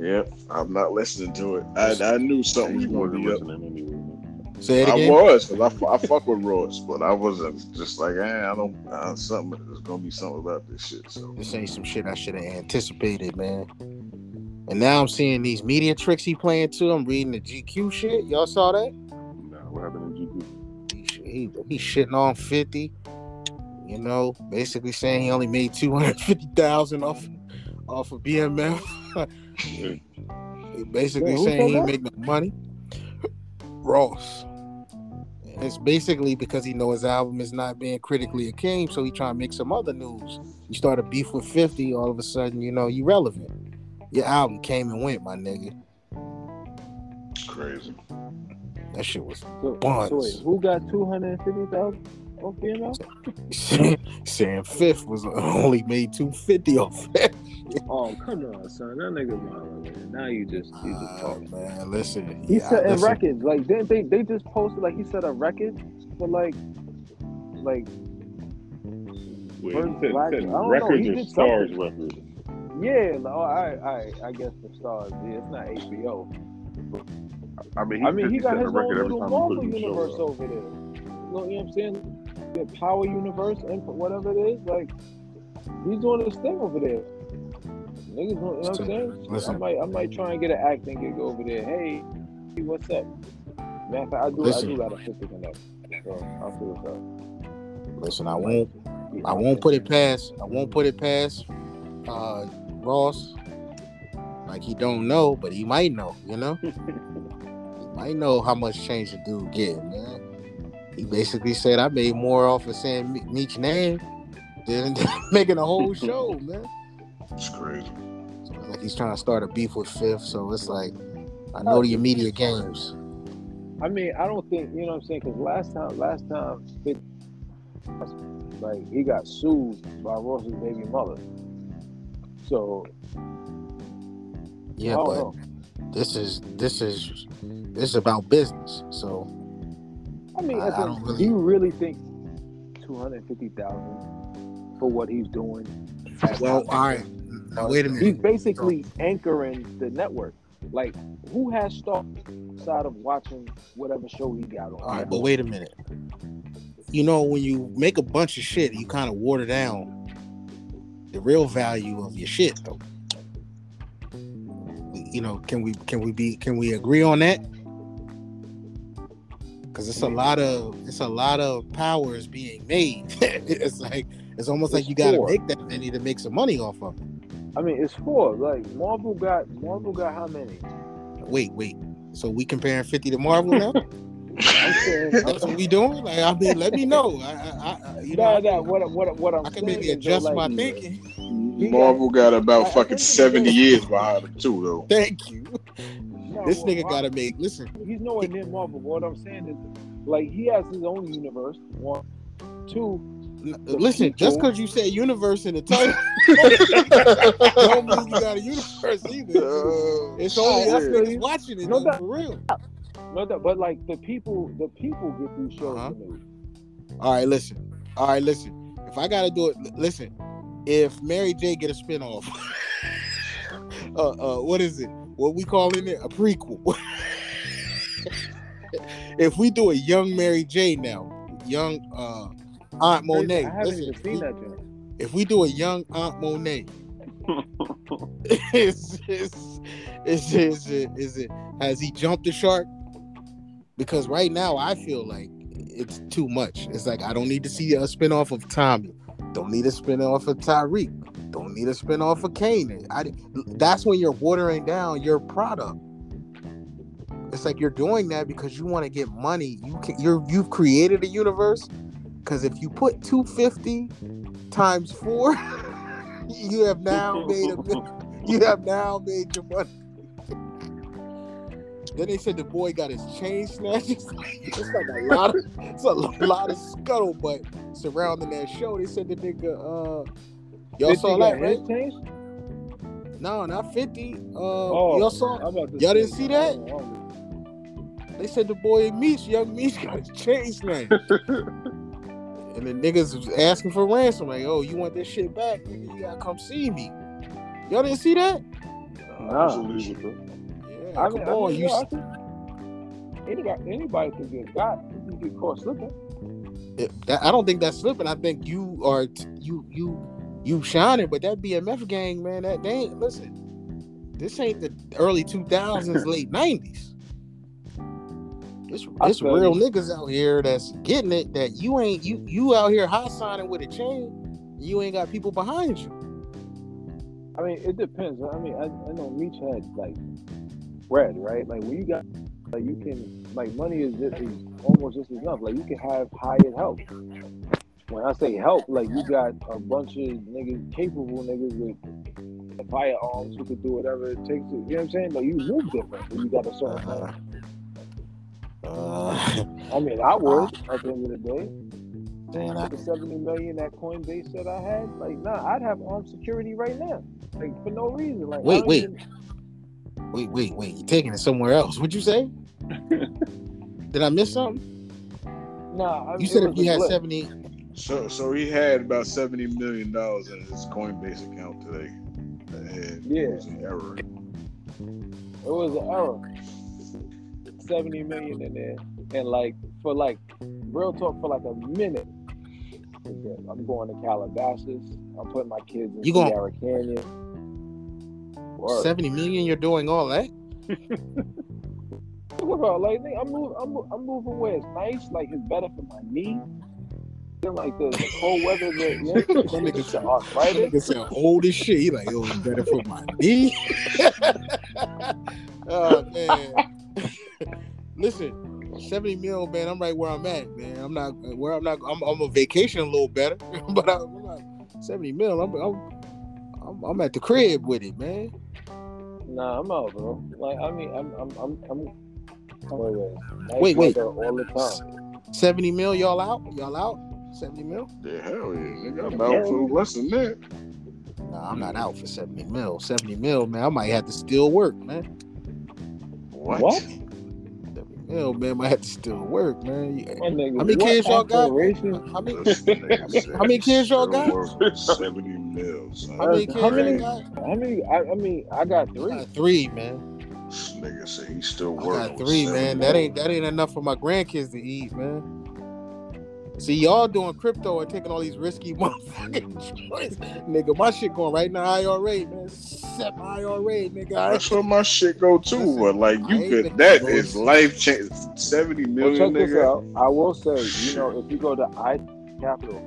Yep, I'm not listening to it. I, I knew something was going to wasn't be up. anyway. Say it again. I was because I, I fuck with Ross, but I wasn't just like, eh, I don't. Uh, something there's gonna be something about this shit. So This ain't some shit I should have anticipated, man. And now I'm seeing these media tricks he playing too. I'm reading the GQ shit. Y'all saw that? Nah, what happened in GQ? he, he, he shitting on 50 you know basically saying he only made 250000 off off of BMF He basically Wait, saying he ain't that? make no money. Ross. And it's basically because he know his album is not being critically acclaimed so he trying to make some other news. You start a beef with 50 all of a sudden you know you relevant. Your album came and went my nigga. Crazy. that shit was So, Buns. so wait, who got two hundred and fifty thousand off BMF? saying fifth was only made 250 off Oh come on, son, that nigga wild, man. Now you just you just Ah, talking. man, listen. He yeah, set a listen, record. Like didn't they? They just posted like he set a record for like, like Wait, First said, black- said I know, records he or stars something. records? yeah. Like, oh, I I I guess the stars. Yeah, it's not HBO. I mean, he, I mean, he said got a his own record every little time he Marvel a new universe over there. You know, what I'm saying? The Power Universe and whatever it is, like he's doing his thing over there. Niggas, you know what I'm saying? Listen. I might, I might try and get an acting gig over there. Hey, what's up? Of fact, I do, Listen. I do a sister connect. So I'll see what's up. listen, I won't, I won't put it past, I won't put it past, uh, Ross. Like he don't know, but he might know. You know, he might know how much change the dude get, man. He basically said, "I made more off of saying Me- Meech's name than making a whole show, man." It's crazy. So it's like he's trying to start a beef with Fifth. So it's like, I oh, know the immediate games. I mean, I don't think you know what I'm saying because last time, last time, it, like he got sued by Ross's baby mother. So Yeah, but know. this is this is this is about business. So I mean, I- I don't really- do you really think two hundred fifty thousand for what he's doing? well, all right. Now wait a minute. He's basically anchoring the network. Like, who has stopped outside of watching whatever show he got on? All right, but wait a minute. you know, when you make a bunch of shit, you kind of water down the real value of your shit, though. You know, can we can we be can we agree on that? Because it's a mm-hmm. lot of it's a lot of powers being made. it's like it's almost like you got to four. make that many to make some money off of it. I mean, it's four. Like Marvel got Marvel got how many? Wait, wait. So we comparing fifty to Marvel now? I'm saying, I'm That's what we doing? Like, I mean, let me know. I, I, I you know, nah, I nah, can- what what what I'm I can maybe is, though, adjust my like, thinking. Marvel got I- I about fucking think 70 years behind him, too, though. Thank you. No, This nigga Mar- gotta make. Listen, He's nowhere near Marvel. But what I'm saying is, like, he has his own universe. One, two. n- listen. Just because you say universe in the title, don't mean you got a universe either. It's only us yeah. niggas watching it. No though, doubt. for real. No, that, but like the people, the people get these shows Uh-huh. All right, listen. All right, listen. If I gotta do it, listen. If Mary J get a spinoff, uh, uh, what is it? What we calling it? A prequel. if we do a young Mary J now, young uh, Aunt Monet. I haven't Listen, even if seen we- that yet. if we do a young Aunt Monet, is is is is it, is it has he jumped the shark? Because right now I feel like it's too much. It's like I don't need to see a spinoff of Tommy. Don't need a spinoff of Tariq. Don't need a spinoff of Kanan. I that's when you're watering down your product. It's like you're doing that because you want to get money. You can you're you've created a universe. Because if you put 250 times four, you have now made a you have now made your money. Then they said the boy got his chain snatched. It's like, it's like a lot of it's a lot of scuttlebutt surrounding that show. They said the nigga uh y'all saw that got his right? No, not 50. Uh Oh, y'all saw I'm about to Y'all didn't see that? I don't know. they said the boy Meech, young Meech got his chain snatched. and the niggas was asking for ransom, like, oh, you want this shit back, nigga, you gotta come see me. Y'all didn't see that? Nah. Yeah, I come mean, I on, mean, you yo, I think anybody, anybody can get got. You can get caught slipping. It- that- I don't think that's slipping. I think you are t- you you you shining, but that BMF gang, man, that they ain't listen. This ain't the early two thousands, late nineties. It's, I it's real you. niggas out here that's getting it. That you ain't you you out here hot signing with a chain. You ain't got people behind you. I mean, it depends. I mean, I, I know Meech had like bread, right? Like when you got like you can like money is just is almost just enough. Like you can have hired help. When I say help, like you got a bunch of niggas, capable niggas with firearms who could do whatever it takes to. You know what I'm saying? Like you move different when you got a certain. Uh, uh, I mean, I would at the end of the day. man, I, the 70 million that Coinbase said I had, like, nah, I'd have armed security right now. Like, for no reason. Like, Wait, wait. even- wait, wait, wait. You're taking it somewhere else? What'd you say? Did I miss something? Nah, I mean, You said if you had blip. seventy. So, so he had about seventy million dollars in his Coinbase account today. And Yeah. it was an error. It was an error. 70 million in there. And, like, for, like, real talk, for, like, a minute, I'm going to Calabasas. I'm putting my kids in You gon- Sierra Canyon. Word. 70 million, you're doing all that? Talk about like nigga, I'm moving, I'm, I'm moving where it's nice, like it's better for my knee. Then like the, the cold weather, the, you know, That nigga the said- arthritis. Nigga sound old as shit. He like, yo, it's better for my knee. oh man. Listen, 70 mil, man. I'm right where I'm at, man. I'm not where I'm not. I'm, I'm a vacation a little better, but I'm not 70 mil. I'm, I'm I'm I'm at the crib with it, man. Nah, I'm out, bro. Like I mean, I'm I'm I'm. I'm Wait, wait, Wait, wait. all the time. 70 mil, y'all out? Y'all out? 70 mil? Yeah, hell yeah. Nigga, I'm out for less than that. Nah, I'm not out for 70 mil. 70 mil, man. I might have to still work, man. What? What? 70 mil, man. I might have to still work, man. Yeah. Nigga, How many kids y'all got? aspiration- How many? This nigga said How many kids y'all got? 70 mils. son. How many How kids many- got? How many? I, I mean, I got I three. got three, man. This nigga said he's still I got three, 70 man. That ain't that ain't enough for my grandkids to eat, man. See, y'all doing crypto and taking all these risky motherfucking choices. Nigga, my shit going right now IRA, man. Set my IRA, nigga. I- That's where my shit go too. Listen, but like you ain't could, been that going is life change. Seventy million Well, million, check this nigga. out. I will say, you know, if you go to i Capital,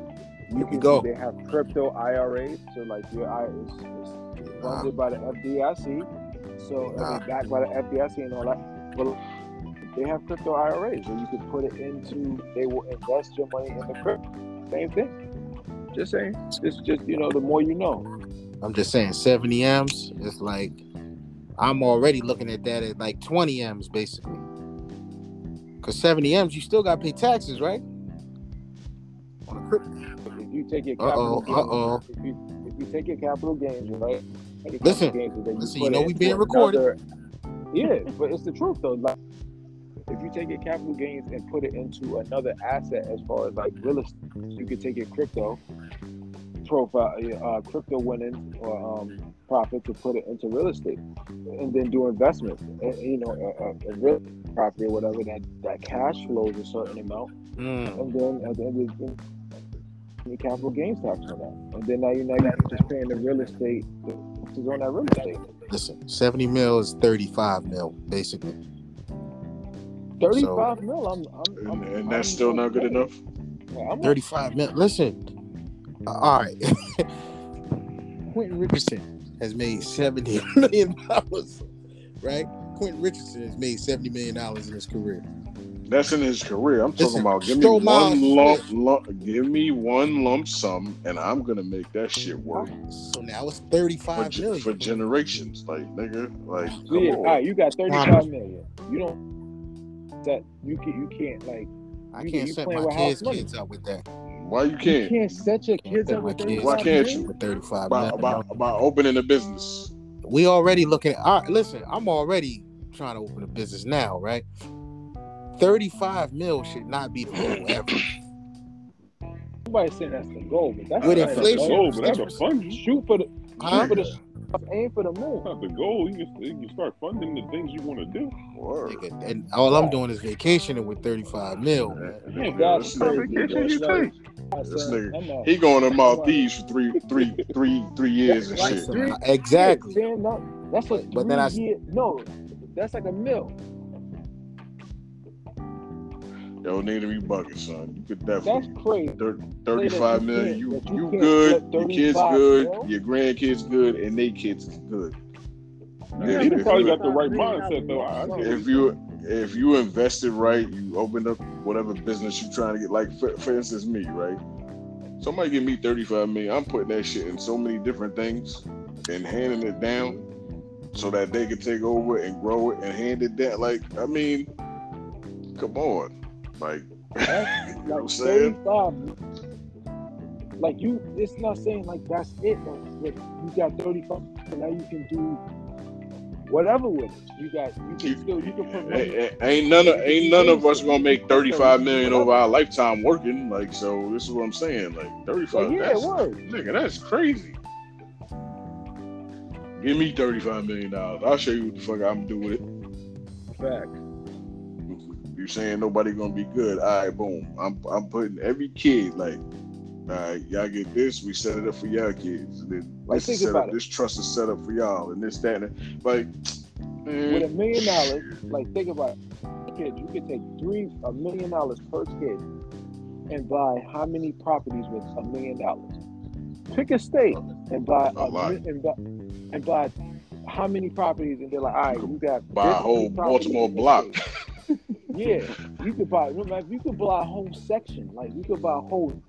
you Here we can go. see they have crypto IRAs. So like your I is, is funded by the FDIC, so and Nah. it's backed by the FDIC and all that. But they have crypto IRAs where you can put it into. They will invest your money in the crypto. Same thing. Just saying. It's just you know, the more you know. I'm just saying 70 M's. It's like I'm already looking at that at like 20 M's basically. Cause 70 M's, you still gotta pay taxes, right? On a crypto. If you take your capital gains, uh-oh. if you if you take your capital gains, right? Listen, gains listen, you know we being recorded. another- Yeah, but it's the truth though. Like if you take your capital gains and put it into another asset as far as like real estate, you could take your crypto profile, uh, crypto winnings or um, profit to put it into real estate, and then do investments. And, you know, a, real property or whatever that that cash flows a certain amount, Mm. and then at the end of the day, your capital gains tax on that, and then now you're not just paying the real estate taxes on that real estate. Listen, 70 mil is 35 mil, basically. Thirty-five mil. I'm, I'm, And, I'm and that's I'm still not good enough. Yeah, 35 mil. Listen, uh, all right. Quentin Richardson has made 70 million dollars, right? Quentin Richardson has made 70 million dollars in his career. That's in his career. I'm talking Listen, about give me Stroll Miles one lump, lump, give me one lump sum, and I'm gonna make that shit work So now it's for, 35 ge- million. for generations. Like nigga, like yeah, all right, you got thirty-five million. You don't that you can you can't like I you- can't you set playing my kids' house money. kids up with that. Why you you can't? You can't set your Can't kids set up with kids Why can't you? with 35 About, million. about about opening a business. we already looking at all right, listen i'm already trying to open a business now right 35 mil should not be the goal ever Nobody's saying that's the goal, but that's With not the inflation, goal. goal, but that's a fund. Shoot for the Huh? shoot for the aim for the moon. Not the goal. You can, you can start funding the things you want to do. Word. And all i'm doing is vacationing with 35 mil man. Yeah, Nigga, that's this vacation you take? This nigga, He going to Maldives for three, three, three, three years and shit. exactly Yeah, Sam, no, that's a But then I- year- no, that's like a mill. Yo, need to be bucket, son. You could definitely. That's definitely crazy. thir- Say you You you you good. Your kids good. mil? Your grandkids good, and they kids is good. Yeah, If- he probably you- got the right mindset though. I, I get it. if you if you invested right, you opened up whatever business you're trying to get. Like for, for instance, me, right? Somebody give me 35 million. I'm putting that shit in so many different things and handing it down so that they can take over and grow it and hand it down. Like, I mean, come on. Like, That's you know what I'm like saying? 35. Like you, it's not saying like that's it. Like, you got 35, and now you can do whatever with it. You got, you can still, you can put money. Ain't none of ain't none of us gonna make 35 million over our lifetime working. Like, so this is what I'm saying. Like, 35. Like, yeah, that's. Nigga, that's crazy. Give me thirty-five million dollars. I'll show you what the fuck I'm doing with it. Fact. You saying nobody gonna be good? All right, boom. I'm I'm putting every kid like, all right, y'all get this. We set it up for y'all kids. And then Like, this is think set about up. it. This trust is set up for y'all, and this that and that. like, With a million dollars, like think about it. Kids, you could take three a million dollars per kid and buy how many properties with a million dollars? Pick a state and buy A lot. and buy, and buy how many properties and they're like, all right, you got buy a whole Baltimore block. Yeah, you could buy. Remember, you could buy a whole section. Like you could buy a whole.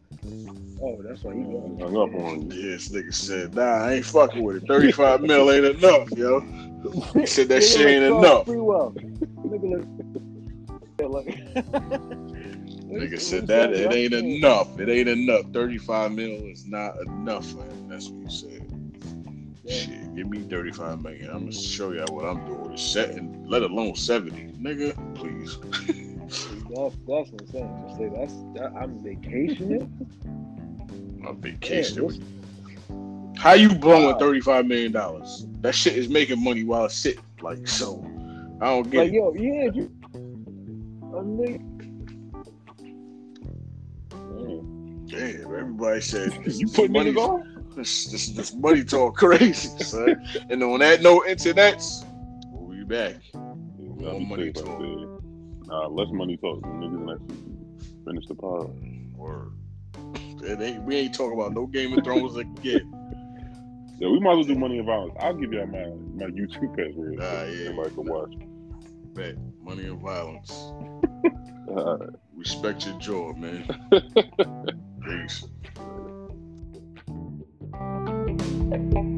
Oh, that's why you Hung up on you. Yeah, this nigga said, nah, I ain't fucking with it. 35 mil ain't enough, yo. He said that shit ain't enough. Free well. Nigga, look. yeah, look. Nigga said that it ain't enough. It ain't enough. 35 mil is not enough, man. That's what he said. Shit, give me 35 million. I'm gonna show y'all what I'm doing. It's setting, let alone 70. Nigga, please. That's that's insane. Just say that's that, I'm vacationing. I'm vacation. Yeah, How you blowing Wow. 35 million dollars? That shit is making money while it's sitting. Like so, I don't get Like it. yo, yeah, you. A nigga. Damn, everybody said You putting money, on? This, this this money talk crazy, son. and on that no internets, we'll be back. Yeah, be money talk. Nah, less money talk. Niggas actually finish the pod. Word. It ain't, we ain't talking about no Game of Thrones again. Yeah, we might as well do money and violence. I'll give y'all my my YouTube password. Ah, so yeah. Everybody can watch. Bet money and violence. Uh, Respect your jaw, man. Peace. Game over.